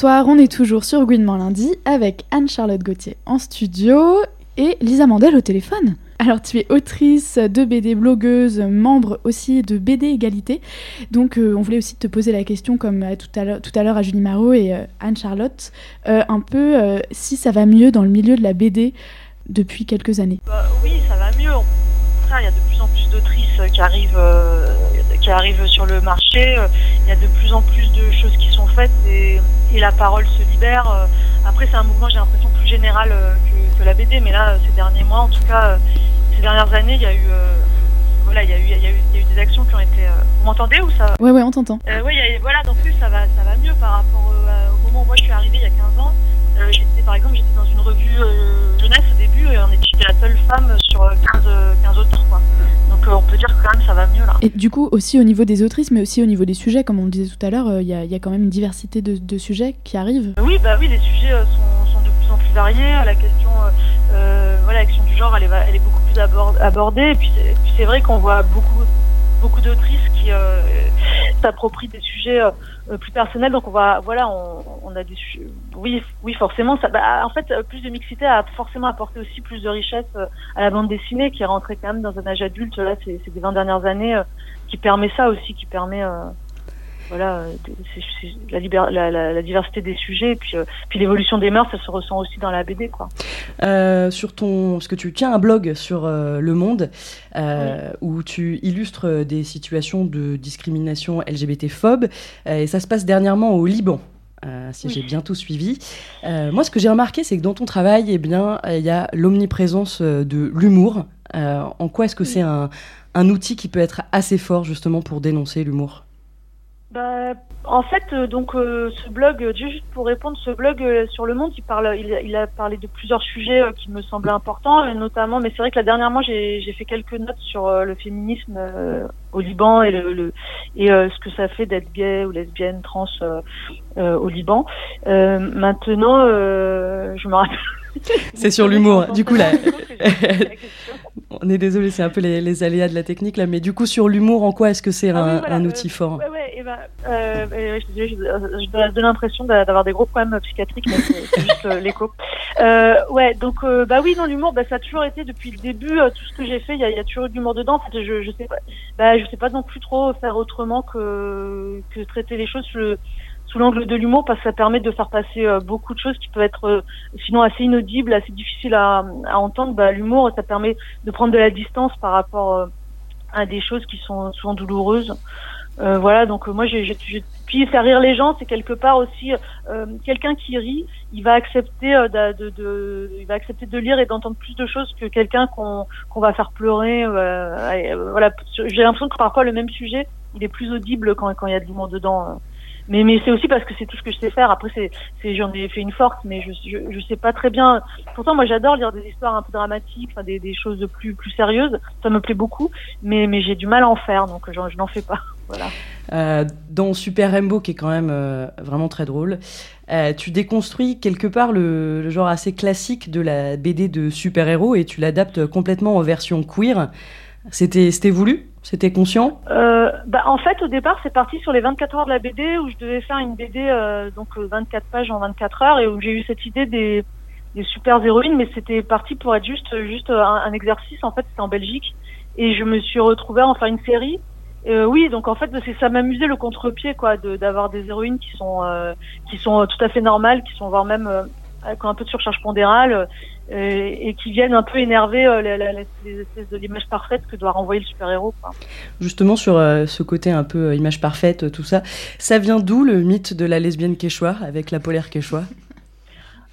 Bonsoir, on est toujours sur Gouinement lundi avec Anne-Charlotte Gauthier en studio et Lisa Mandel au téléphone. Alors tu es autrice de BD, blogueuse, membre aussi de BD Égalité. Donc euh, on voulait aussi te poser la question comme euh, tout à l'heure à Julie Marot et euh, Anne-Charlotte, un peu si ça va mieux dans le milieu de la BD depuis quelques années. Bah, oui, ça va mieux. Il y a de plus en plus d'autrices qui arrivent qui arrivent sur le marché. Euh, il y a de plus en plus de choses qui sont faites et, la parole se libère. Euh, après, c'est un mouvement, j'ai l'impression, plus général euh, que, la BD, mais là, ces derniers mois, en tout cas, ces dernières années, il y a eu voilà, il y, a eu, il, y a eu, il y a eu des actions qui ont été. Vous m'entendez ou ça Ouais, ouais, on t'entend. Euh, oui, voilà, donc plus ça va, ça va mieux par rapport au moment où moi je suis arrivée il y a 15 ans. j'étais, par exemple, j'étais dans une revue jeunesse au début et on était la seule femme sur 15, 15 autres. Quoi. Donc on peut dire que quand même ça va mieux là. Et du coup aussi au niveau des autrices, mais aussi au niveau des sujets, comme on le disait tout à l'heure, euh, il y, a quand même une diversité de, sujets qui arrivent. Oui, bah oui, les sujets euh, sont, de plus en plus variés. La question, euh, voilà, la question du genre, elle est, elle est beaucoup plus abordée. Et puis c'est vrai qu'on voit beaucoup beaucoup d'autrices qui euh, s'approprient des sujets euh, plus personnels. Donc on va, voilà, on, on a des, oui, oui, forcément. Ça, bah, en fait, plus de mixité a forcément apporté aussi plus de richesse euh, à la bande dessinée, qui est rentrée quand même dans un âge adulte. Là, c'est des 20 dernières années, qui permet ça aussi, qui permet voilà, euh, la, la, diversité des sujets, et puis, euh, puis l'évolution des mœurs, ça se ressent aussi dans la BD. Quoi. Euh, sur ton, parce que tu tiens un blog sur Le Monde, où tu illustres des situations de discrimination LGBT-phobe, et ça se passe dernièrement au Liban. si j'ai bien tout suivi. moi, ce que j'ai remarqué, c'est que dans ton travail, eh bien, il y a l'omniprésence de l'humour. en quoi est-ce que c'est un, un outil qui peut être assez fort justement pour dénoncer l'humour? Bah, en fait, euh, donc euh, ce blog, euh, juste pour répondre, ce blog sur le monde, il parle, il, a parlé de plusieurs sujets qui me semblaient importants, notamment. Mais c'est vrai que là dernièrement, j'ai fait quelques notes sur le féminisme au Liban et le, et ce que ça fait d'être gay ou lesbienne, trans au Liban. maintenant, je me rappelle. C'est sur l'humour. Du coup là. <laughs> <laughs> On est désolé, c'est un peu les, aléas de la technique là, mais du coup sur l'humour, en quoi est-ce que c'est ah un, outil fort ouais, ouais, et bah, euh, je, je, donne l'impression d'avoir des gros problèmes psychiatriques, mais c'est juste euh, l'écho. Euh, ouais, donc euh, bah oui, non, l'humour, bah, ça a toujours été depuis le début, euh, tout ce que j'ai fait, il y, y, a toujours eu de l'humour dedans. En fait, je, je sais pas, bah, je sais pas non plus trop faire autrement que que traiter les choses. Je, sous l'angle de l'humour parce que ça permet de faire passer euh, beaucoup de choses qui peuvent être euh, sinon assez inaudibles, assez difficiles à, à entendre. Bah, l'humour, ça permet de prendre de la distance par rapport euh, à des choses qui sont souvent douloureuses. voilà, donc moi, j'ai, puis faire rire les gens, c'est quelque part aussi quelqu'un qui rit, il va accepter de, il va accepter de lire et d'entendre plus de choses que quelqu'un qu'on qu'on va faire pleurer. voilà, j'ai l'impression que parfois le même sujet, il est plus audible quand quand il y a de l'humour dedans. Mais, mais c'est aussi parce que c'est tout ce que je sais faire. Après, c'est, j'en ai fait une force, mais je, je, sais pas très bien. Pourtant, moi, j'adore lire des histoires un peu dramatiques, enfin, des, des choses plus, plus sérieuses. Ça me plaît beaucoup, mais, mais j'ai du mal à en faire, donc je, n'en fais pas. <laughs> Voilà. Euh, dans Super Rainbow, qui est quand même euh, vraiment très drôle, euh, tu déconstruis quelque part le, le, genre assez classique de la BD de super-héros et tu l'adaptes complètement en version queer. C'était voulu? C'était conscient euh, bah, En fait, au départ, c'est parti sur les 24 heures de la BD où je devais faire une BD, euh, donc 24 euh, pages en 24 heures, et où j'ai eu cette idée des, des super héroïnes, mais c'était parti pour être juste, juste un, exercice. En fait, c'était en Belgique, et je me suis retrouvée en faire une série. Euh, oui, donc en fait, c'est ça m'amusait le contre-pied, quoi, d'avoir des héroïnes qui sont euh, qui sont tout à fait normales, qui sont voire même ont un peu de surcharge pondérale euh, et qui viennent un peu énerver euh, les, espèces de l'image parfaite que doit renvoyer le super-héros. Justement, sur euh, ce côté un peu image parfaite, tout ça, ça vient d'où le mythe de la lesbienne quechua avec la polaire quechua?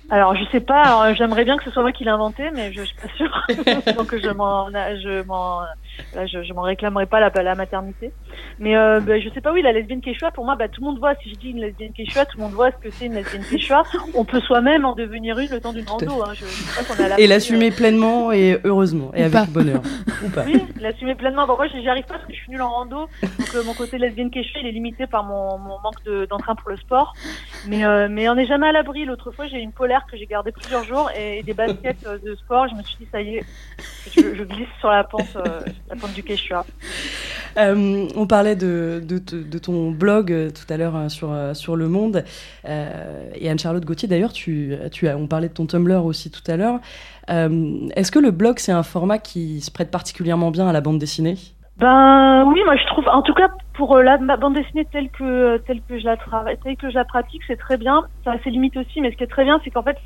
Alors je sais pas, j'aimerais bien que ce soit moi qui l'ai inventé, mais je, je suis pas sûre. <laughs> Donc je m'en, je m'en, Là, je, je m'en réclamerai pas la, la maternité. Mais euh, bah, je sais pas, oui, la lesbienne quechua, pour moi, bah, tout le monde voit. Si je dis une lesbienne quechua, tout le monde voit ce que c'est une lesbienne quechua. On peut soi-même en devenir une le temps d'une rando. Hein. Je, je et l'assumer euh, pleinement et heureusement et avec bonheur. <laughs> Ou pas. Oui, l'assumer pleinement. Bon, moi, j'y arrive pas parce que je suis nulle en rando. Donc euh, mon côté lesbienne quechua, il est limité par mon, mon manque d'entrain pour le sport. Mais, euh, mais on n'est jamais à l'abri. L'autre fois, j'ai une polaire que j'ai gardée plusieurs jours et, des baskets de sport. Je me suis dit, ça y est, je, je glisse sur la pente la du Quechua. Euh, on parlait de, de, ton blog euh, tout à l'heure sur, sur Le Monde. et Anne-Charlotte Gauthier, d'ailleurs, tu, tu as, on parlait de ton Tumblr aussi tout à l'heure. Est-ce que le blog, c'est un format qui se prête particulièrement bien à la bande dessinée? Ben oui, moi je trouve, en tout cas pour euh, la bande dessinée telle que telle que je la travaille, telle que je la pratique, c'est très bien. Ça a ses limites aussi, mais ce qui est très bien, c'est qu'en fait,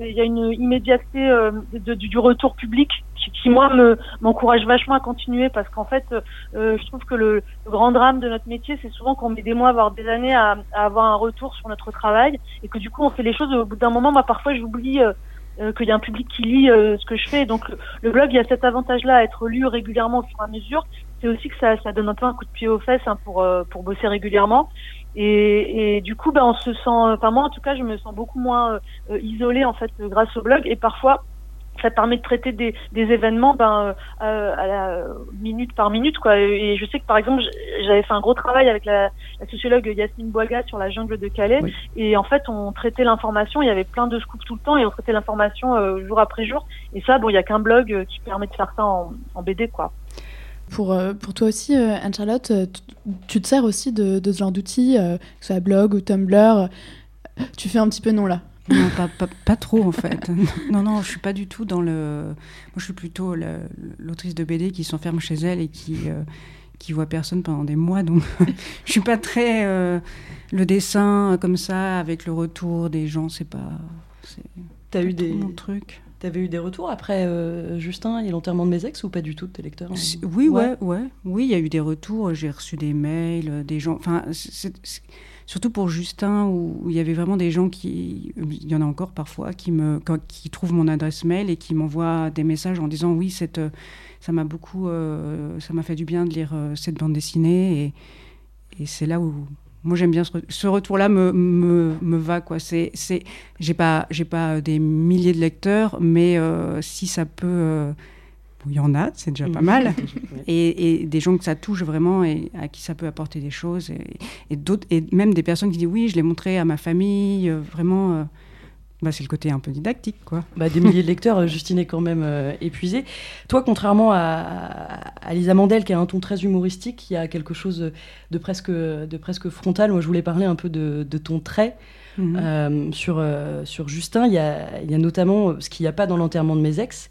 il y a une immédiateté euh, de, du retour public qui, qui moi me m'encourage vachement à continuer parce qu'en fait, euh, je trouve que le, grand drame de notre métier, c'est souvent qu'on met des mois, voire des années à, à, avoir un retour sur notre travail et que du coup, on fait les choses au bout d'un moment. Moi, parfois, j'oublie euh, qu'il y a un public qui lit euh, ce que je fais. Donc le blog, il y a cet avantage-là à être lu régulièrement au fur et à mesure. C'est aussi que ça, ça donne un peu un coup de pied aux fesses hein, pour, euh, pour bosser régulièrement. Et, et, du coup, ben, on se sent, enfin moi en tout cas, je me sens beaucoup moins isolée en fait grâce au blog. Et parfois, ça permet de traiter des, des événements ben, euh, à la minute par minute quoi. Et je sais que par exemple j'avais fait un gros travail avec la, la sociologue Yasmine Boiga sur la jungle de Calais. Et en fait on traitait l'information. Il y avait plein de scoops tout le temps et on traitait l'information euh, jour après jour. Et ça bon il y a qu'un blog euh, qui permet de faire ça en, en BD quoi pour, pour toi aussi, Anne-Charlotte, tu te sers aussi de, de ce genre d'outils, que ce soit blog ou Tumblr. Tu fais un petit peu non là non, pas, pas, trop en fait. <laughs> Non, non, je suis pas du tout dans le. Moi, je suis plutôt l'autrice de BD qui s'enferme chez elle et qui euh, qui voit personne pendant des mois. Donc, <laughs> je suis pas très euh, le dessin comme ça avec le retour des gens. C'est pas. T'as eu des mon truc. T'avais eu des retours après euh, Justin et l'enterrement de mes ex ou pas du tout de tes lecteurs Oui, ouais, ouais, Oui, il y a eu des retours. J'ai reçu des mails, des gens. Enfin, surtout pour Justin, où, il y avait vraiment des gens qui, il y en a encore parfois, qui, me, qui trouvent mon adresse mail et qui m'envoient des messages en disant oui, cette, ça m'a beaucoup, euh, ça m'a fait du bien de lire euh, cette bande dessinée. Et, et c'est là où moi j'aime bien ce, retour-là me, me, me, va quoi. C'est, c'est, j'ai pas, j'ai pas des milliers de lecteurs, mais euh, si ça peut il y en a, c'est déjà pas mal. <laughs> et, des gens que ça touche vraiment et à qui ça peut apporter des choses. Et, d'autres, et même des personnes qui disent oui, je l'ai montré à ma famille, euh, vraiment. Euh, bah, c'est le côté un peu didactique, quoi. Bah, des milliers de lecteurs, euh, Justine est quand même épuisée. Toi, contrairement à, Lisa Mandel, qui a un ton très humoristique, qui a quelque chose de presque, de presque frontal, moi, je voulais parler un peu de, ton trait. Mhm. sur, sur Justin, il y a, y a, notamment ce qu'il n'y a pas dans l'enterrement de mes ex,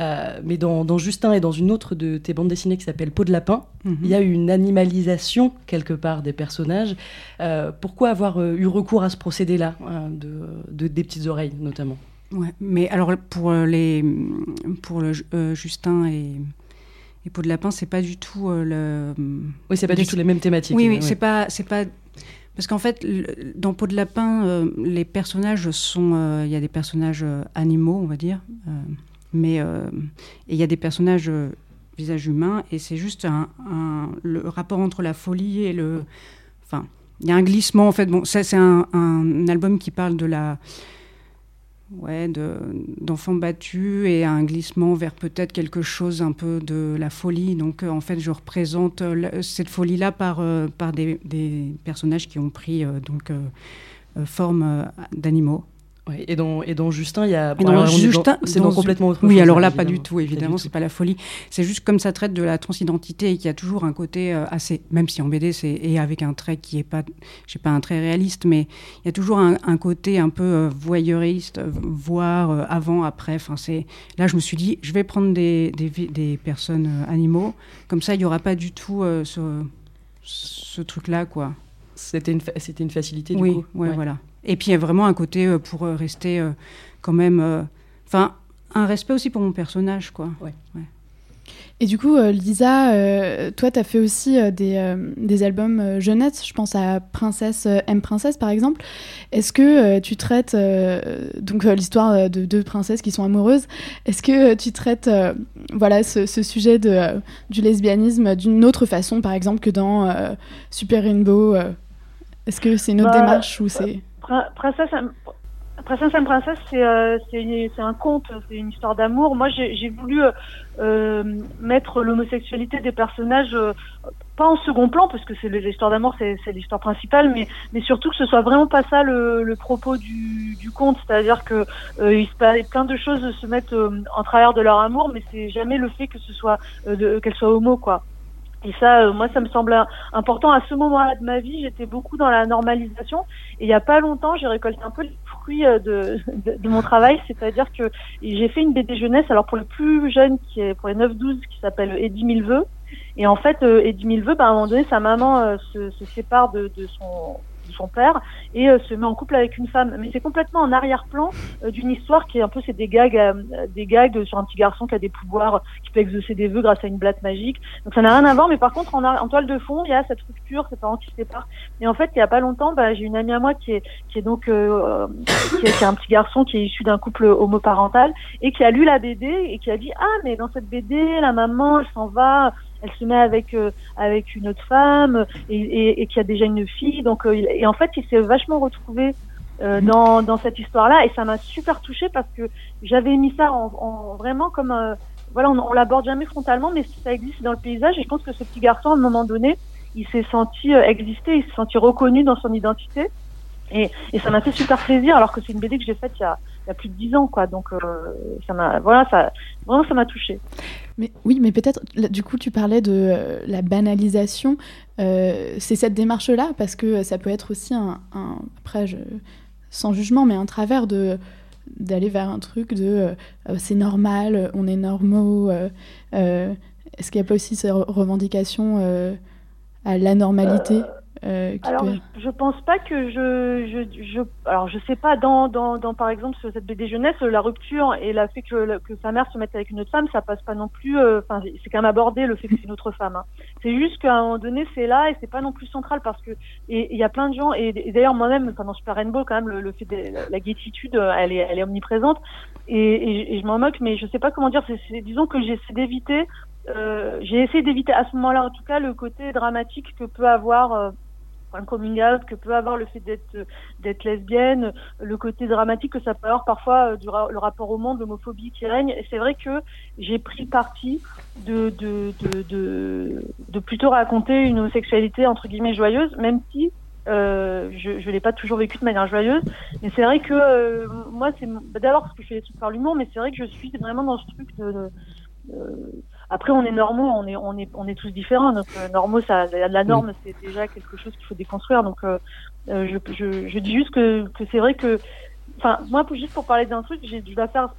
euh, mais dans, Justin et dans une autre de tes bandes dessinées qui s'appelle Peau de lapin, mhm. il y a une animalisation quelque part des personnages. Euh, pourquoi avoir euh, eu recours à ce procédé-là, hein, de, des petites oreilles notamment? Ouais, mais alors pour les pour le Justin et, et Peau de lapin, c'est pas du tout le. Oui, c'est pas du tout les mêmes thématiques. Oui, oui, c'est pas c'est pas parce qu'en fait, dans Peau de lapin, les personnages sont. Il y a des personnages animaux, on va dire. Mais euh, il y a des personnages euh, visage humain et c'est juste le rapport entre la folie et le. Enfin, il y a un glissement en fait. Bon, ça c'est un, album qui parle de la. Ouais, d'enfants battus et un glissement vers peut-être quelque chose un peu de la folie. Donc, euh, en fait, je représente cette folie-là par, par des, des, personnages qui ont pris donc forme d'animaux et, dans, et dans Justin, il y a. c'est dans, complètement autre chose. Oui, alors là, pas du tout, évidemment, c'est pas la folie. C'est juste comme ça traite de la transidentité et qu'il y a toujours un côté euh, assez. Même si en BD, c'est. Et avec un trait qui est pas. Je sais pas, un trait réaliste, mais il y a toujours un, côté un peu euh, voyeuriste, euh, voir avant, après. Enfin, c'est. Là, je me suis dit, je vais prendre des, des, des personnes animaux. Comme ça, il y aura pas du tout ce, ce truc-là, quoi. C'était une, c'était une facilité, du oui, coup. Ouais, voilà. Et puis il y a vraiment un côté euh, pour euh, rester euh, quand même. Enfin, un respect aussi pour mon personnage, quoi. Ouais. Et du coup, Lisa, toi, tu as fait aussi des, des, albums jeunesse. Je pense à Princesse M Princesse, par exemple. Est-ce que tu traites donc l'histoire de deux princesses qui sont amoureuses Est-ce que tu traites voilà ce, sujet de, du lesbianisme d'une autre façon, par exemple, que dans Super Rainbow Est-ce que c'est une autre bah, démarche ou c'est Princesse, Princesse and Princesse, euh, c'est un conte, c'est une histoire d'amour. Moi, j'ai voulu euh, euh, mettre l'homosexualité des personnages pas en second plan, parce que c'est l'histoire d'amour, c'est l'histoire principale, mais, surtout que ce soit vraiment pas ça le, propos du, du conte, c'est-à-dire que il se plein de choses se mettent en travers de leur amour, mais c'est jamais le fait que ce soit qu'elle soit homo, quoi. Et ça, euh, moi, ça me semble important. À ce moment-là de ma vie, j'étais beaucoup dans la normalisation. Et il n'y a pas longtemps, j'ai récolté un peu les fruits euh, de, de, mon travail. C'est-à-dire que j'ai fait une BD jeunesse, alors pour le plus jeune, qui est pour les 9-12, qui s'appelle Eddie Milveux. Et en fait, euh, Eddie Milveux, bah, à un moment donné, sa maman euh, se, se, sépare de, de son son père et euh, se met en couple avec une femme. Mais c'est complètement en arrière-plan euh, d'une histoire qui est un peu c'est des gags, euh, des gags sur un petit garçon qui a des pouvoirs, qui peut exaucer des vœux grâce à une blatte magique. Donc ça n'a rien à voir. Mais par contre en, toile de fond, il y a cette rupture, ces parents qui se séparent. Et en fait, il y a pas longtemps, bah, j'ai une amie à moi qui est qui est donc qui, est, qui est un petit garçon qui est issu d'un couple homoparental et qui a lu la BD et qui a dit ah mais dans cette BD la maman elle s'en va elle se met avec euh, avec une autre femme et, et, et, qui a déjà une fille. Donc euh, et en fait, il s'est vachement retrouvé euh, dans dans cette histoire-là et ça m'a super touchée parce que j'avais mis ça en, en vraiment comme voilà, on, on l'aborde jamais frontalement, mais ça existe dans le paysage et je pense que ce petit garçon, à un moment donné, il s'est senti exister, il s'est senti reconnu dans son identité. Et, et ça m'a fait super plaisir, alors que c'est une BD que j'ai faite il y a, y a plus de dix ans, quoi. Donc euh, ça m'a, voilà, ça, vraiment ça m'a touchée. Mais oui, mais peut-être, du coup, tu parlais de euh, la banalisation. Euh, c'est cette démarche-là, parce que ça peut être aussi un, un après, je, sans jugement, mais un travers de d'aller vers un truc de euh, c'est normal, on est normaux. Est-ce qu'il n'y a pas aussi ces revendications à l'anormalité euh, alors, peut... je, je pense pas que je, je, je, alors je sais pas dans, dans, dans par exemple cette BD jeunesse, la rupture et la fait que, que sa mère se mette avec une autre femme, ça passe pas non plus. Enfin, euh, c'est quand même abordé le fait que c'est une autre femme. Hein. C'est juste qu'à un moment donné, c'est là et c'est pas non plus central parce que et il y a plein de gens et, et d'ailleurs moi-même pendant Super Rainbow quand même le, le fait de la, la gaietude, elle est, elle est omniprésente et, et, et je m'en moque, mais je sais pas comment dire. C'est, disons que j'essaie d'éviter. Euh, j'ai essayé d'éviter à ce moment-là, en tout cas, le côté dramatique que peut avoir euh, un coming out que peut avoir le fait d'être d'être lesbienne, le côté dramatique que ça peut avoir parfois du ra le rapport au monde, l'homophobie qui règne. Et c'est vrai que j'ai pris parti de de, de de, de plutôt raconter une homosexualité entre guillemets joyeuse, même si euh, je ne l'ai pas toujours vécu de manière joyeuse. Mais c'est vrai que euh, moi, c'est d'abord parce que je fais des trucs par l'humour, mais c'est vrai que je suis vraiment dans ce truc de, de euh, après, on est normaux, on est, on est, on est tous différents. Donc, euh, normaux, ça, la norme, c'est déjà quelque chose qu'il faut déconstruire. Donc, euh, je, je, je, dis juste que, que c'est vrai que, enfin, moi, juste pour parler d'un truc, je dois faire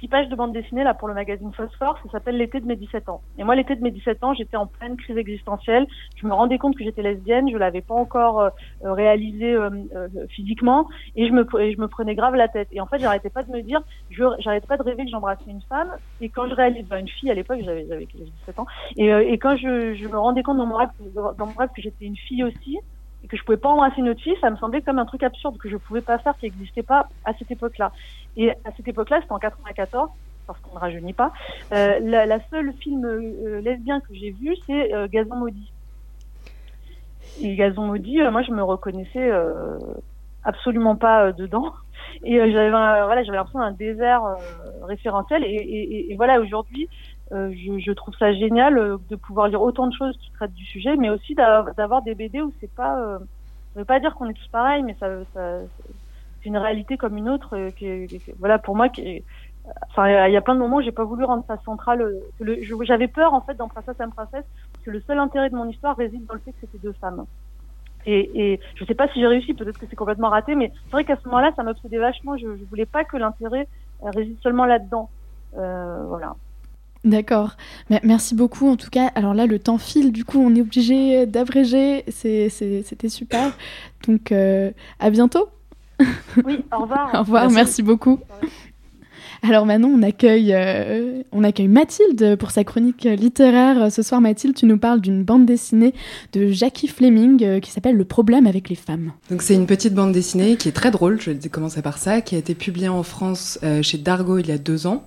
six pages de bande dessinée là pour le magazine Phosphore. Ça s'appelle L'été de mes 17 ans. Et moi, l'été de mes 17 ans, j'étais en pleine crise existentielle. Je me rendais compte que j'étais lesbienne. Je l'avais pas encore euh, réalisé euh, euh, physiquement, et je me prenais grave la tête. Et en fait, j'arrêtais pas de me dire, je j'arrêtais pas de rêver que j'embrassais une femme. Et quand je réalise, ben, une fille à l'époque, j'avais j'avais 17 ans. Et, quand je, me rendais compte dans mon rêve que j'étais une fille aussi et que je pouvais pas embrasser une autre fille, ça me semblait comme un truc absurde que je pouvais pas faire, qui n'existait pas à cette époque-là. Et à cette époque-là, c'était en 94, parce qu'on ne rajeunit pas. Euh, la, la, seule film euh, lesbien que j'ai vu, c'est euh, Gazon maudit. Et Gazon maudit, moi, je me reconnaissais absolument pas dedans. Et j'avais voilà, j'avais l'impression d'un désert référentiel. Et, voilà, aujourd'hui, euh, je, je, trouve ça génial euh, de pouvoir lire autant de choses qui traitent du sujet, mais aussi d'avoir des BD où c'est pas, euh, ça veut pas dire qu'on est tous pareils, mais ça, ça c'est une réalité comme une autre. Euh, qui, qui, voilà, pour moi, qui, enfin, il y a plein de moments où j'ai pas voulu rendre ça central. J'avais peur en fait dans Princesse and Princesse que le seul intérêt de mon histoire réside dans le fait que c'était deux femmes. Et, et je sais pas si j'ai réussi, peut-être que c'est complètement raté, mais c'est vrai qu'à ce moment-là, ça m'obsédait vachement. Je, je voulais pas que l'intérêt réside seulement là-dedans. Euh, voilà. D'accord. Merci beaucoup en tout cas. Alors là, le temps file, du coup, on est obligé d'abréger. C'était super. Donc, euh, à bientôt. Oui, au revoir. <laughs> au revoir, merci, merci beaucoup. Alors maintenant, on accueille, euh, on accueille Mathilde pour sa chronique littéraire. Ce soir, Mathilde, tu nous parles d'une bande dessinée de Jackie Fleming euh, qui s'appelle Le problème avec les femmes. Donc c'est une petite bande dessinée qui est très drôle, je vais commencer par ça, qui a été publiée en France euh, chez Dargo il y a deux ans.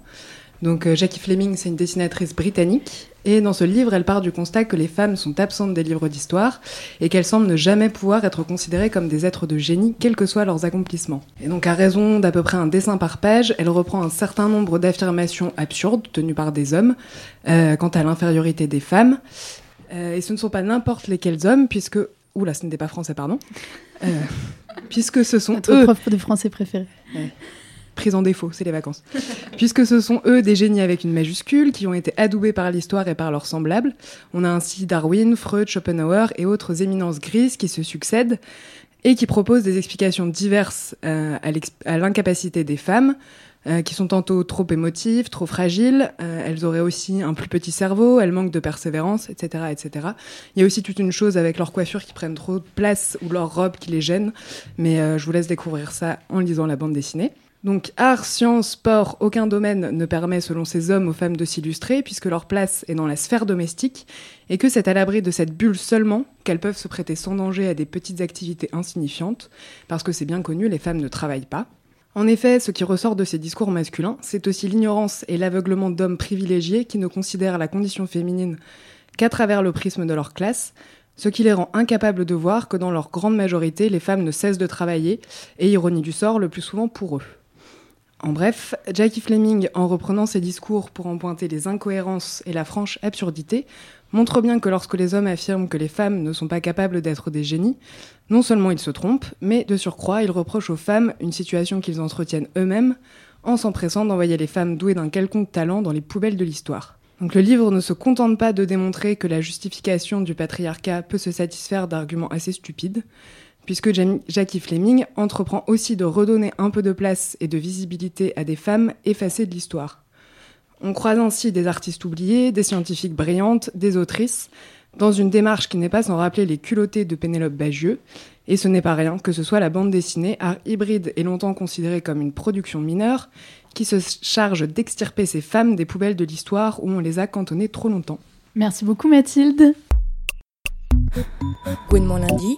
Donc euh, Jackie Fleming, c'est une dessinatrice britannique. Et dans ce livre, elle part du constat que les femmes sont absentes des livres d'histoire et qu'elles semblent ne jamais pouvoir être considérées comme des êtres de génie, quels que soient leurs accomplissements. Et donc à raison d'à peu près un dessin par page, elle reprend un certain nombre d'affirmations absurdes tenues par des hommes euh, quant à l'infériorité des femmes. Euh, et ce ne sont pas n'importe lesquels hommes, puisque... Oula, ce n'était pas français, pardon. Euh, puisque ce sont Notre eux... prof de français préféré. Ouais prise en défaut, c'est les vacances. <laughs> Puisque ce sont eux des génies avec une majuscule qui ont été adoubés par l'histoire et par leurs semblables. On a ainsi Darwin, Freud, Schopenhauer et autres éminences grises qui se succèdent et qui proposent des explications diverses euh, à l'incapacité des femmes, euh, qui sont tantôt trop émotives, trop fragiles. Euh, elles auraient aussi un plus petit cerveau, elles manquent de persévérance, etc., etc. Il y a aussi toute une chose avec leurs coiffures qui prennent trop de place ou leurs robes qui les gênent. Mais euh, je vous laisse découvrir ça en lisant la bande dessinée. Donc art, science, sport, aucun domaine ne permet selon ces hommes aux femmes de s'illustrer puisque leur place est dans la sphère domestique et que c'est à l'abri de cette bulle seulement qu'elles peuvent se prêter sans danger à des petites activités insignifiantes parce que c'est bien connu, les femmes ne travaillent pas. En effet, ce qui ressort de ces discours masculins, c'est aussi l'ignorance et l'aveuglement d'hommes privilégiés qui ne considèrent la condition féminine qu'à travers le prisme de leur classe, ce qui les rend incapables de voir que dans leur grande majorité, les femmes ne cessent de travailler, et ironie du sort, le plus souvent pour eux. En bref, Jackie Fleming, en reprenant ses discours pour en pointer les incohérences et la franche absurdité, montre bien que lorsque les hommes affirment que les femmes ne sont pas capables d'être des génies, non seulement ils se trompent, mais de surcroît, ils reprochent aux femmes une situation qu'ils entretiennent eux-mêmes en s'empressant d'envoyer les femmes douées d'un quelconque talent dans les poubelles de l'histoire. Donc le livre ne se contente pas de démontrer que la justification du patriarcat peut se satisfaire d'arguments assez stupides, puisque Jackie Fleming entreprend aussi de redonner un peu de place et de visibilité à des femmes effacées de l'histoire. On croise ainsi des artistes oubliés, des scientifiques brillantes, des autrices, dans une démarche qui n'est pas sans rappeler les culottés de Pénélope Bagieux. Et ce n'est pas rien que ce soit la bande dessinée, art hybride et longtemps considérée comme une production mineure, qui se charge d'extirper ces femmes des poubelles de l'histoire où on les a cantonnées trop longtemps. Merci beaucoup Mathilde. Gouinement lundi.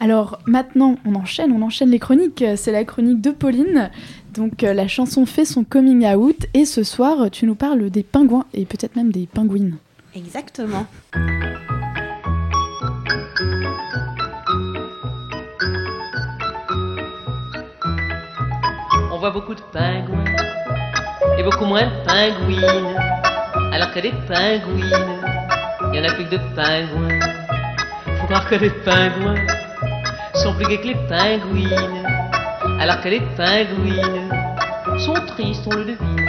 Alors maintenant, on enchaîne, on enchaîne les chroniques. C'est la chronique de Pauline. Donc euh, la chanson fait son coming out et ce soir, tu nous parles des pingouins et peut-être même des pingouines. Exactement. On voit beaucoup de pingouins et beaucoup moins de pingouines. Alors que les pingouines, il y en a plus que de pingouins. Faut croire que les pingouins sont plus gais que les pingouines. Alors que les pingouines sont tristes, on le devine.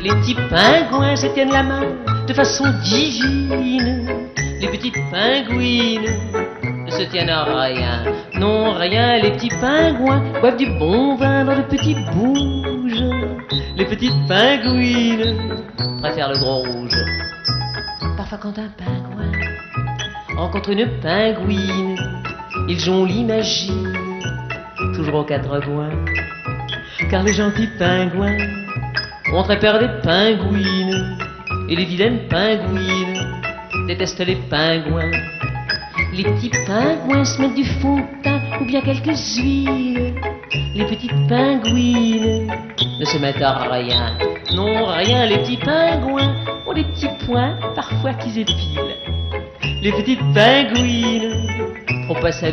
Les petits pingouins se tiennent la main de façon divine. Les petites pingouines ne se tiennent à rien, non rien. Les petits pingouins boivent du bon vin dans de petits bouges. Les petites pingouines préfèrent le gros rouge. Parfois quand un pingouin rencontre une pingouine, ils ont l'imagine toujours aux quatre coins. Car les gentils pingouins ont très peur des pingouines et les vilaines pingouines détestent les pingouins. Les petits pingouins se mettent du fond de teint ou bien quelques huiles. Les petites pingouines ne se mettent à rien. Non, rien, les petits pingouins ont des petits points parfois qu'ils épilent. Les petites pingouines font pas sa.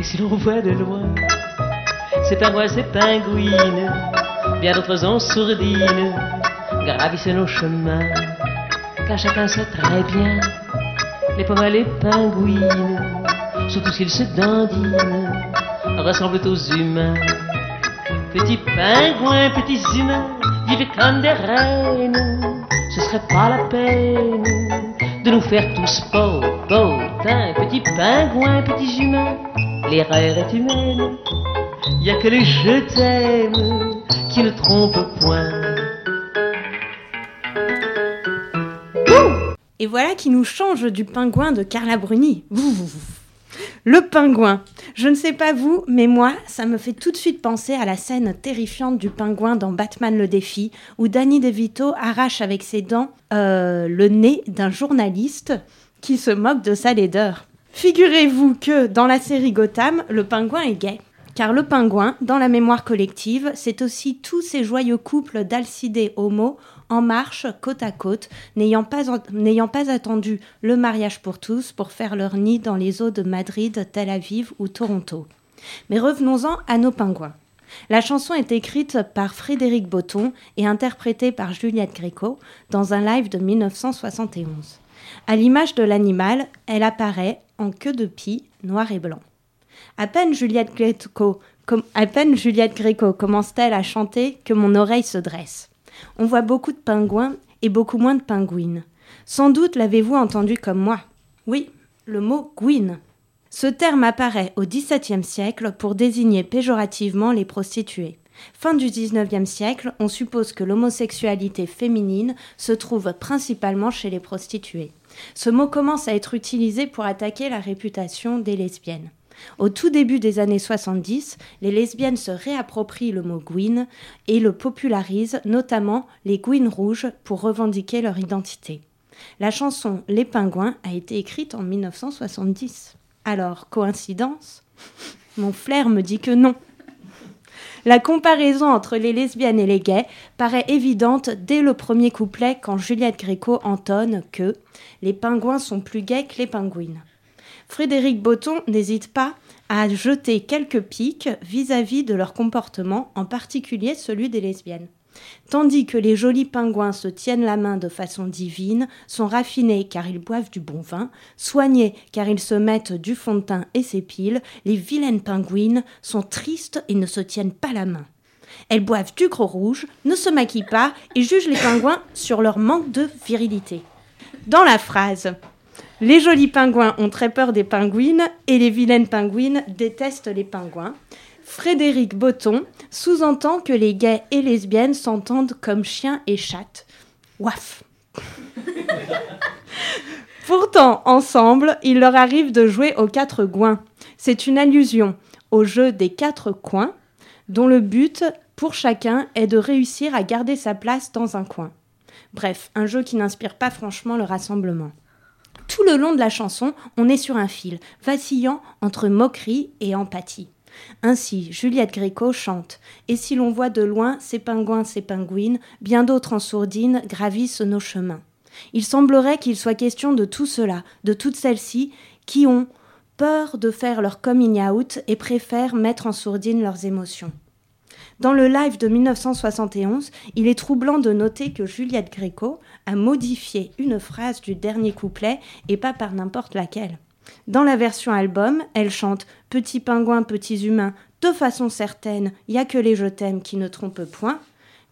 Et si l'on voit de loin, c'est pas moi, c'est pingouines, bien d'autres en sourdine gravissent nos chemins, car chacun sait très bien, les pommes les pingouines, surtout s'ils se dandinent, ressemblent aux humains. Petits pingouins, petits humains, vivez comme des reines, ce serait pas la peine de nous faire tous beaux, beaux, petits pingouins, petits humains, l'erreur est humaine, y a que les je t'aime qui ne trompent point. Et voilà qui nous change du pingouin de Carla Bruni. Le pingouin. Je ne sais pas vous, mais moi, ça me fait tout de suite penser à la scène terrifiante du pingouin dans Batman le défi, où Danny DeVito arrache avec ses dents euh, le nez d'un journaliste qui se moque de sa laideur. Figurez-vous que dans la série Gotham, le pingouin est gay. Car le pingouin, dans la mémoire collective, c'est aussi tous ces joyeux couples d'alcidés homo en marche côte à côte, n'ayant pas, attendu le mariage pour tous pour faire leur nid dans les eaux de Madrid, Tel Aviv ou Toronto. Mais revenons-en à nos pingouins. La chanson est écrite par Frédéric Botton et interprétée par Juliette Gréco dans un live de 1971. À l'image de l'animal, elle apparaît en queue de pie, noir et blanc. À peine Juliette Gréco commence-t-elle à chanter que mon oreille se dresse. On voit beaucoup de pingouins et beaucoup moins de pingouines. Sans doute l'avez-vous entendu comme moi. Oui, le mot gouine. Ce terme apparaît au XVIIe siècle pour désigner péjorativement les prostituées. Fin du XIXe siècle, on suppose que l'homosexualité féminine se trouve principalement chez les prostituées. Ce mot commence à être utilisé pour attaquer la réputation des lesbiennes. Au tout début des années 70, les lesbiennes se réapproprient le mot gouine et le popularisent, notamment les gouines rouges, pour revendiquer leur identité. La chanson Les Pingouins a été écrite en 1970. Alors, coïncidence? Mon flair me dit que non. La comparaison entre les lesbiennes et les gays paraît évidente dès le premier couplet quand Juliette Gréco entonne que les pingouins sont plus gays que les pingouines. Frédéric Botton n'hésite pas à jeter quelques piques vis-à-vis de leur comportement, en particulier celui des lesbiennes. Tandis que les jolis pingouins se tiennent la main de façon divine, sont raffinés car ils boivent du bon vin, soignés car ils se mettent du fond de teint et s'épilent, les vilaines pingouines sont tristes et ne se tiennent pas la main. Elles boivent du gros rouge, ne se maquillent pas et jugent les pingouins sur leur manque de virilité. Dans la phrase Les jolis pingouins ont très peur des pingouines et les vilaines pingouines détestent les pingouins. Frédéric Botton sous-entend que les gays et lesbiennes s'entendent comme chien et chatte. Waf <laughs> Pourtant, ensemble, il leur arrive de jouer aux quatre goins. C'est une allusion au jeu des quatre coins, dont le but pour chacun est de réussir à garder sa place dans un coin. Bref, un jeu qui n'inspire pas franchement le rassemblement. Tout le long de la chanson, on est sur un fil, vacillant entre moquerie et empathie. Ainsi, Juliette Gréco chante Et si l'on voit de loin ces pingouins, ces pingouines, bien d'autres en sourdine gravissent nos chemins. Il semblerait qu'il soit question de tout cela, de toutes celles-ci qui ont peur de faire leur coming out et préfèrent mettre en sourdine leurs émotions. Dans le live de 1971, il est troublant de noter que Juliette Gréco a modifié une phrase du dernier couplet et pas par n'importe laquelle. Dans la version album, elle chante Petits pingouins, petits humains, de façon certaine, y a que les je t'aime qui ne trompent point.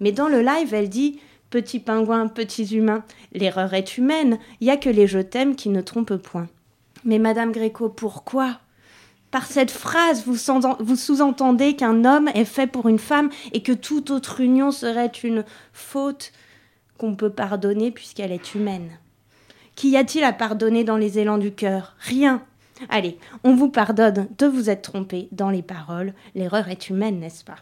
Mais dans le live, elle dit Petits pingouins, petits humains, l'erreur est humaine, y a que les je t'aime qui ne trompent point. Mais Madame Gréco, pourquoi? Par cette phrase, vous, vous sous-entendez qu'un homme est fait pour une femme et que toute autre union serait une faute qu'on peut pardonner puisqu'elle est humaine. Qu'y a-t-il à pardonner dans les élans du cœur? Rien. Allez, on vous pardonne de vous être trompé dans les paroles. L'erreur est humaine, n'est-ce pas?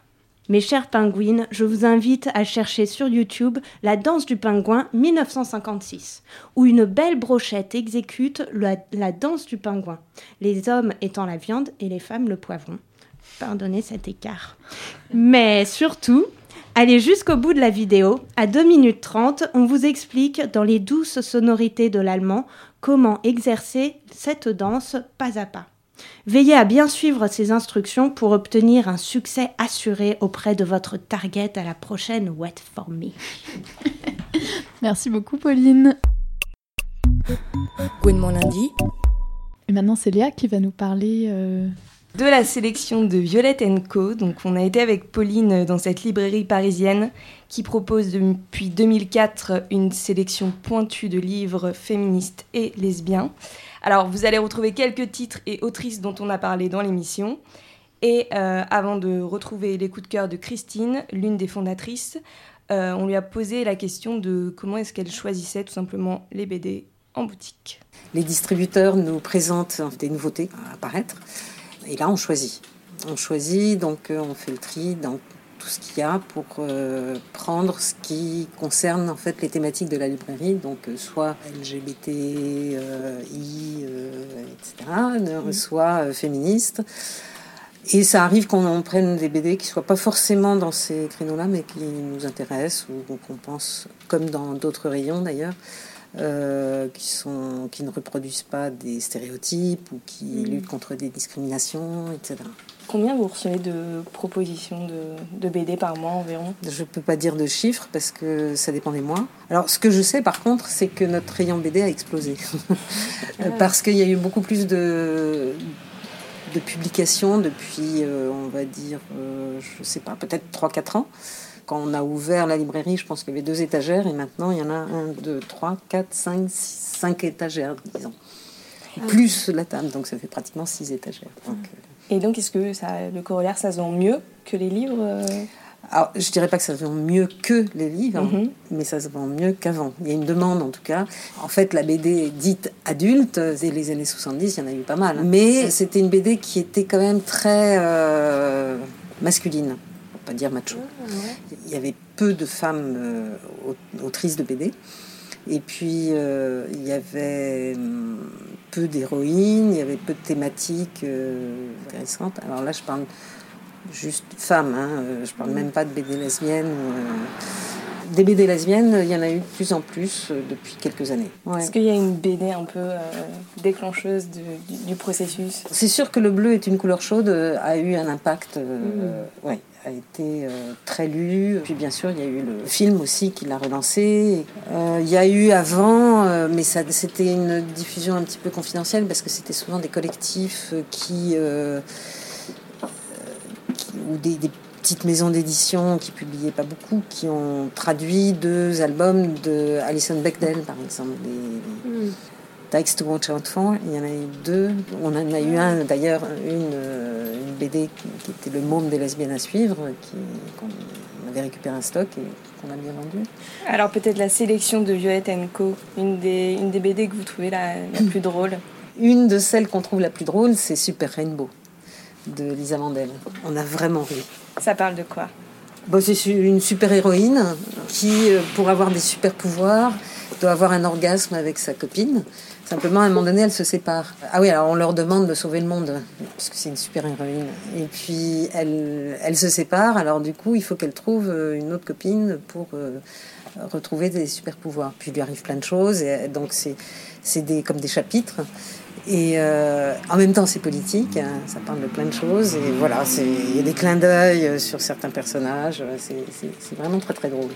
Mes chers pingouines, je vous invite à chercher sur YouTube La danse du pingouin 1956, où une belle brochette exécute la, la, danse du pingouin, les hommes étant la viande et les femmes le poivron. Pardonnez cet écart. Mais surtout, Allez jusqu'au bout de la vidéo. À 2 minutes 30, on vous explique dans les douces sonorités de l'allemand comment exercer cette danse pas à pas. Veillez à bien suivre ces instructions pour obtenir un succès assuré auprès de votre target à la prochaine Wet for Me. <laughs> Merci beaucoup Pauline. Gouinement lundi. Et maintenant c'est Léa qui va nous parler euh, de la sélection de Violette Co. Donc on a été avec Pauline dans cette librairie parisienne qui propose depuis 2004 une sélection pointue de livres féministes et lesbiens. Alors vous allez retrouver quelques titres et autrices dont on a parlé dans l'émission. Et euh, avant de retrouver les coups de cœur de Christine, l'une des fondatrices, euh, on lui a posé la question de comment est-ce qu'elle choisissait tout simplement les BD en boutique. Les distributeurs nous présentent des nouveautés à apparaître. Et là, on choisit. On choisit, donc euh, on fait le tri dans tout ce qu'il y a pour euh, prendre ce qui concerne en fait les thématiques de la librairie, donc euh, soit LGBTI, etc., soit féministe. Et ça arrive qu'on prenne des BD qui soient pas forcément dans ces créneaux-là, mais qui nous intéressent ou qu'on pense, comme dans d'autres rayons d'ailleurs, euh, qui, sont, qui ne reproduisent pas des stéréotypes ou qui mm. luttent contre des discriminations, etc. Combien vous recevez de propositions de, de BD par mois environ? Je ne peux pas dire de chiffres parce que ça dépend des mois. Alors ce que je sais par contre, c'est que notre rayon BD a explosé. <laughs> Ah. parce qu'il y a eu beaucoup plus de, de publication depuis, euh, on va dire, euh, je sais pas, peut-être 3-4 ans. Quand on a ouvert la librairie, je pense qu'il y avait deux étagères et maintenant il y en a 1, 2, 3, 4, 5, 6, 5 étagères, disons. Plus la table, donc ça fait pratiquement 6 étagères. Donc, euh, Et donc, est-ce que ça, le corollaire, ça se vend mieux que les livres euh Alors, je dirais pas que ça se vend mieux que les livres, Mhm. mais ça se vend mieux qu'avant. Il y a une demande en tout cas. En fait, la BD dite adulte, et les années 70, il y en a eu pas mal. Mais c'était une BD qui était quand même très euh, masculine, pas dire macho. Il y avait peu de femmes euh, au- autrices de BD. Et puis, euh, il y avait hum, peu d'héroïnes, il y avait peu de thématiques euh, intéressantes. Alors là, je parle juste femmes, hein, je parle même pas de BD lesbiennes. euh, Des BD lesbiennes, il y en a eu de plus en plus depuis quelques années. Ouais. Est-ce qu'il y a une BD un peu déclencheuse du, du- du processus? C'est sûr que le bleu est une couleur chaude a eu un impact, euh, ouais, a été euh, très lu. Puis bien sûr, il y a eu le film aussi qui l'a relancé. Euh, il y a eu avant, euh, mais ça, c'était une diffusion un petit peu confidentielle parce que c'était souvent des collectifs qui, ou des, des petites maisons d'édition qui publiaient pas beaucoup, qui ont traduit deux albums de Alison Bechdel, par exemple. Dykes to Watch Out For. Il y en a eu deux. On en a eu un, d'ailleurs, une, euh, une BD qui, était Le môme des lesbiennes à suivre, qu'on avait récupéré un stock et qu'on a bien vendu. Alors peut-être la sélection de Violette Co, une des, une des BD que vous trouvez la, la plus drôle. <clears throat> Une de celles qu'on trouve la plus drôle, c'est Super Rainbow de Lisa Mandel. On a vraiment ri. Ça parle de quoi? Bon, c'est su- une super héroïne qui, euh, pour avoir des super pouvoirs, doit avoir un orgasme avec sa copine. Simplement, à un moment donné, elle se sépare. Ah oui, alors on leur demande de sauver le monde, parce que c'est une super héroïne. Et puis, elle, elle se sépare, alors du coup, il faut qu'elle trouve euh, une autre copine pour euh, retrouver des super pouvoirs. Puis, lui arrive plein de choses, et euh, donc c'est des, comme des chapitres. Et en même temps, c'est politique, hein, ça parle de plein de choses. Et voilà, il y a des clins d'œil sur certains personnages. c'est vraiment très très drôle.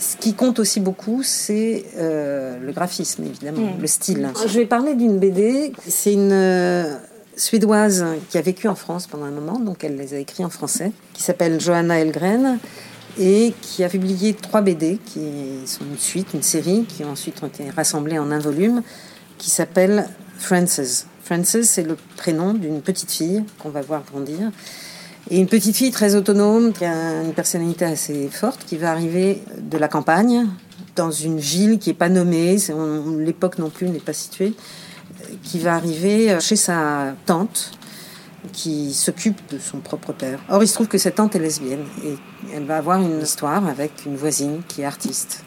Ce qui compte aussi beaucoup, c'est euh, le graphisme, évidemment, Mm. le style. Je vais parler d'une BD. C'est une euh, Suédoise qui a vécu en France pendant un moment, donc elle les a écrits en français, qui s'appelle Johanna Elgren et qui a publié trois BD qui sont une suite, une série, qui ensuite ont été rassemblées en un volume, qui s'appelle Frances. Frances, c'est le prénom d'une petite fille qu'on va voir grandir. Et une petite fille très autonome, qui a une personnalité assez forte, qui va arriver de la campagne, dans une ville qui n'est pas nommée, l'époque non plus n'est pas située, euh, qui va arriver chez sa tante, qui s'occupe de son propre père. Or, il se trouve que cette tante est lesbienne et elle va avoir une histoire avec une voisine qui est artiste.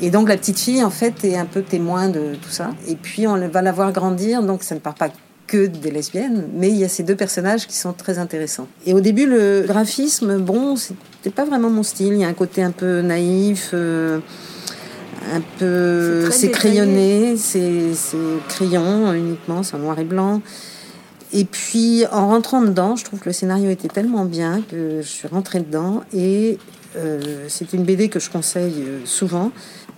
Et donc la petite fille, en fait, est un peu témoin de tout ça. Et puis on va la voir grandir, donc ça ne part pas que des lesbiennes, mais il y a ces deux personnages qui sont très intéressants. Et au début, le graphisme, bon, c'était pas vraiment mon style. Il y a un côté un peu naïf, euh, un peu, C'est crayonné, c'est crayon uniquement, c'est en noir et blanc. Et puis en rentrant dedans, je trouve que le scénario était tellement bien que je suis rentrée dedans et euh, c'est une BD que je conseille euh, souvent.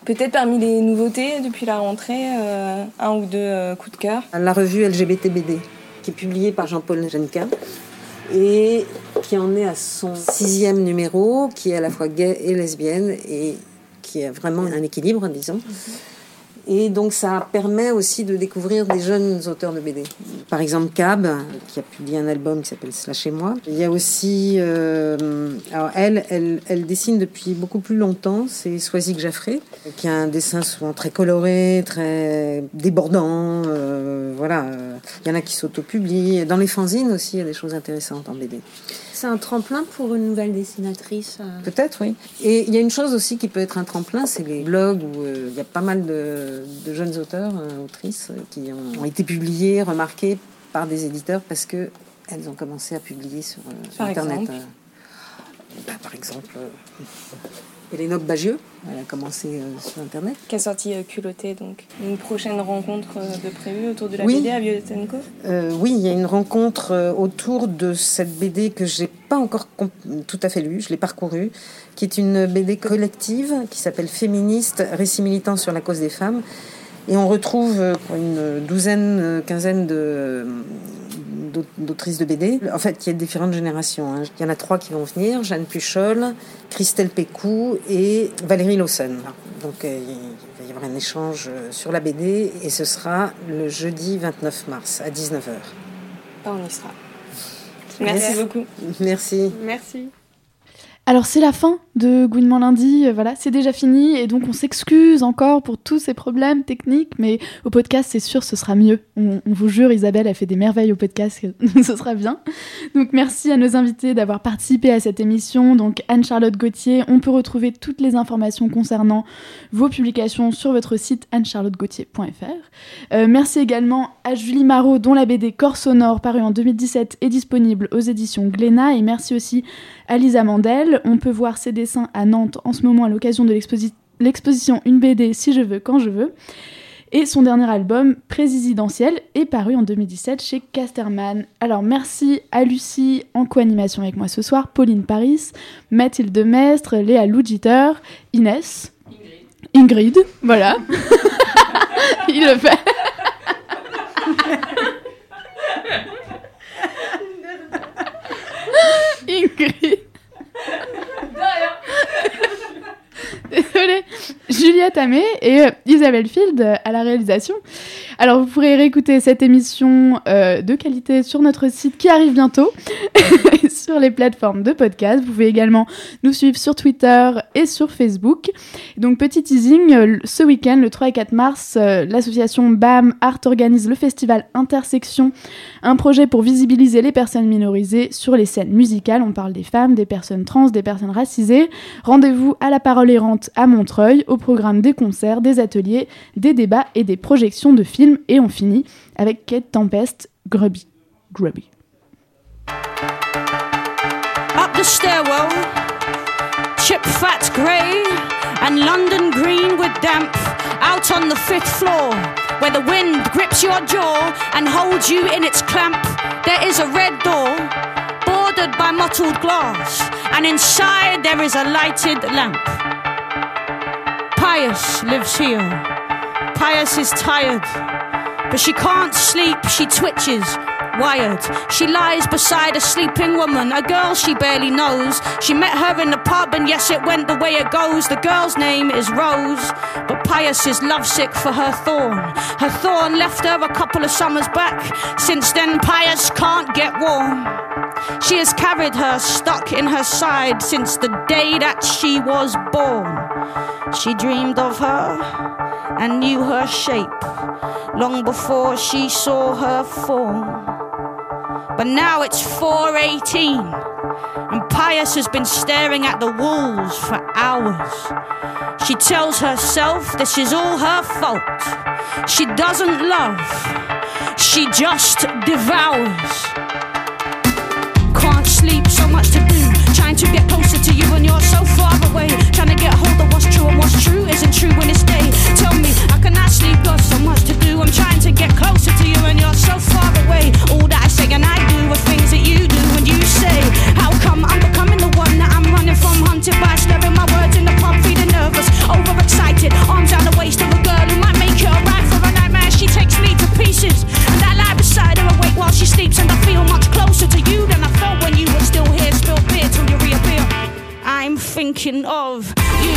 Peut-être parmi les nouveautés depuis la rentrée, euh, un ou deux euh, coups de cœur. La revue LGBT BD, qui est publiée par Jean-Paul Genka et qui en est à son sixième numéro, qui est à la fois gay et lesbienne et qui a vraiment un équilibre, disons. Et donc ça permet aussi de découvrir des jeunes auteurs de BD. Par exemple Cab, qui a publié un album qui s'appelle Slash et moi. Il y a aussi... euh, alors elle, elle, dessine depuis beaucoup plus longtemps, c'est Soisic Jaffré, qui a un dessin souvent très coloré, très débordant. euh, voilà, il y en a qui s'autopublient. Dans les fanzines aussi, il y a des choses intéressantes en BD. C'est un tremplin pour une nouvelle dessinatrice. euh. Peut-être, oui. Et il y a une chose aussi qui peut être un tremplin, c'est les blogs où euh, il y a pas mal de, de jeunes auteurs, euh, autrices, qui ont, ont été publiés, remarqués par des éditeurs parce que elles ont commencé à publier sur, euh, Internet. exemple. Bah, par exemple, Hélénope Bagieux, elle a commencé euh, sur Internet. Qui a sorti euh, Culotté, donc. Une prochaine rencontre euh, de prévue autour de la Oui. BD à Violette Co Euh, oui, il y a une rencontre autour de cette BD que j'ai pas encore tout à fait lue, je l'ai parcourue, qui est une BD collective qui s'appelle Féministe, récit militant sur la cause des femmes. Et on retrouve une douzaine, quinzaine de, d'autrices de BD. En fait, il y a différentes générations. hein. Il y en a trois qui vont venir Jeanne Puchol, Christelle Pécou et Valérie Lawson. Donc, euh, il va y avoir un échange euh, sur la BD et ce sera le jeudi 29 mars à 19h. on y sera. Merci beaucoup. Merci. Merci. Alors c'est la fin de Gouinement lundi, euh, voilà, c'est déjà fini et donc on s'excuse encore pour tous ces problèmes techniques, mais au podcast c'est sûr ce sera mieux. On, vous jure, Isabelle a fait des merveilles au podcast, <laughs> ce sera bien. Donc merci à nos invités d'avoir participé à cette émission. Donc Anne-Charlotte Gauthier, on peut retrouver toutes les informations concernant vos publications sur votre site anne-charlotte-gauthier.fr. Euh, merci également à Julie Marot dont la BD Corps sonore paru en 2017 est disponible aux éditions Glénat et merci aussi à Lisa Mandel. On peut voir ses dessins à Nantes en ce moment à l'occasion de l'exposi- l'exposition Une BD si je veux, quand je veux. Et son dernier album, Présidentiel, est paru en 2017 chez Casterman. Alors merci à Lucie en co-animation avec moi ce soir, Pauline Paris, Mathilde Mestre, Léa Lougiter, Inès, Ingrid, voilà. <laughs> Il le fait. <laughs> Ingrid. 对呀？Désolée. Juliette Amé et euh, Isabelle Field à la réalisation. Alors vous pourrez réécouter cette émission euh, de qualité sur notre site qui arrive bientôt, <laughs> sur les plateformes de podcast. Vous pouvez également nous suivre sur Twitter et sur Facebook. Donc petit teasing, euh, ce week-end, le 3 et 4 mars, l'association BAM Art organise le festival Intersection, un projet pour visibiliser les personnes minorisées sur les scènes musicales. On parle des femmes, des personnes trans, des personnes racisées. Rendez-vous à la Parole errante à Montreuil, au programme des concerts, des ateliers, des débats et des projections de films. Et on finit avec Kate Tempest, Grubby. Grubby. Up the stairwell, chip fat grey and London green with damp. Out on the fifth floor, where the wind grips your jaw and holds you in its clamp, there is a red door bordered by mottled glass, and inside there is a lighted lamp. Pius lives here. Pius is tired, but she can't sleep, she twitches. Wired. She lies beside a sleeping woman, a girl she barely knows. She met her in the pub, and yes, it went the way it goes. The girl's name is Rose, but Pius is lovesick for her thorn. Her thorn left her a couple of summers back. Since then, Pius can't get warm. She has carried her stuck in her side since the day that she was born. She dreamed of her and knew her shape long before she saw her form. But now it's 418 and Pius has been staring at the walls for hours. She tells herself this is all her fault. She doesn't love, she just devours. So much to do. Trying to get closer to you, and you're so far away. Trying to get hold of what's true, and what's true isn't true when it's day. Tell me, I sleep? Got so much to do. I'm trying to get closer to you, and you're so far away. All that I say and I do are things that you do, and you say, How come I'm becoming the one that I'm running from? Hunted by slurring my words in the pub, feeling nervous, overexcited. Arms down the waist of a girl who might make it alright for a nightmare. She takes me to pieces, while she sleeps, and I feel much closer to you than I felt when you were still here. Spill beer till you reappear. I'm thinking of you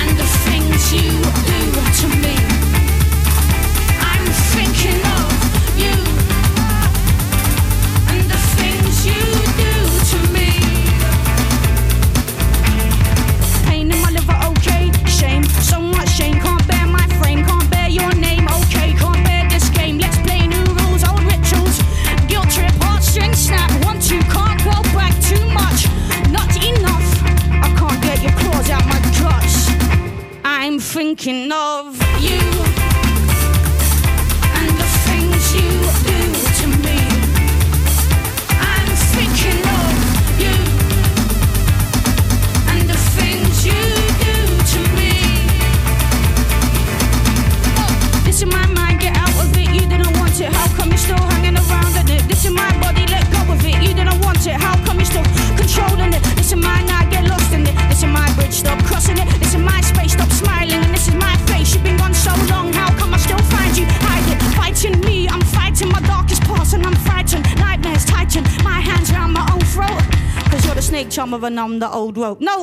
and the things you do down the old road. No,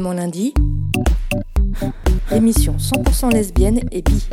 Lundi, l'émission 100% lesbienne et bi.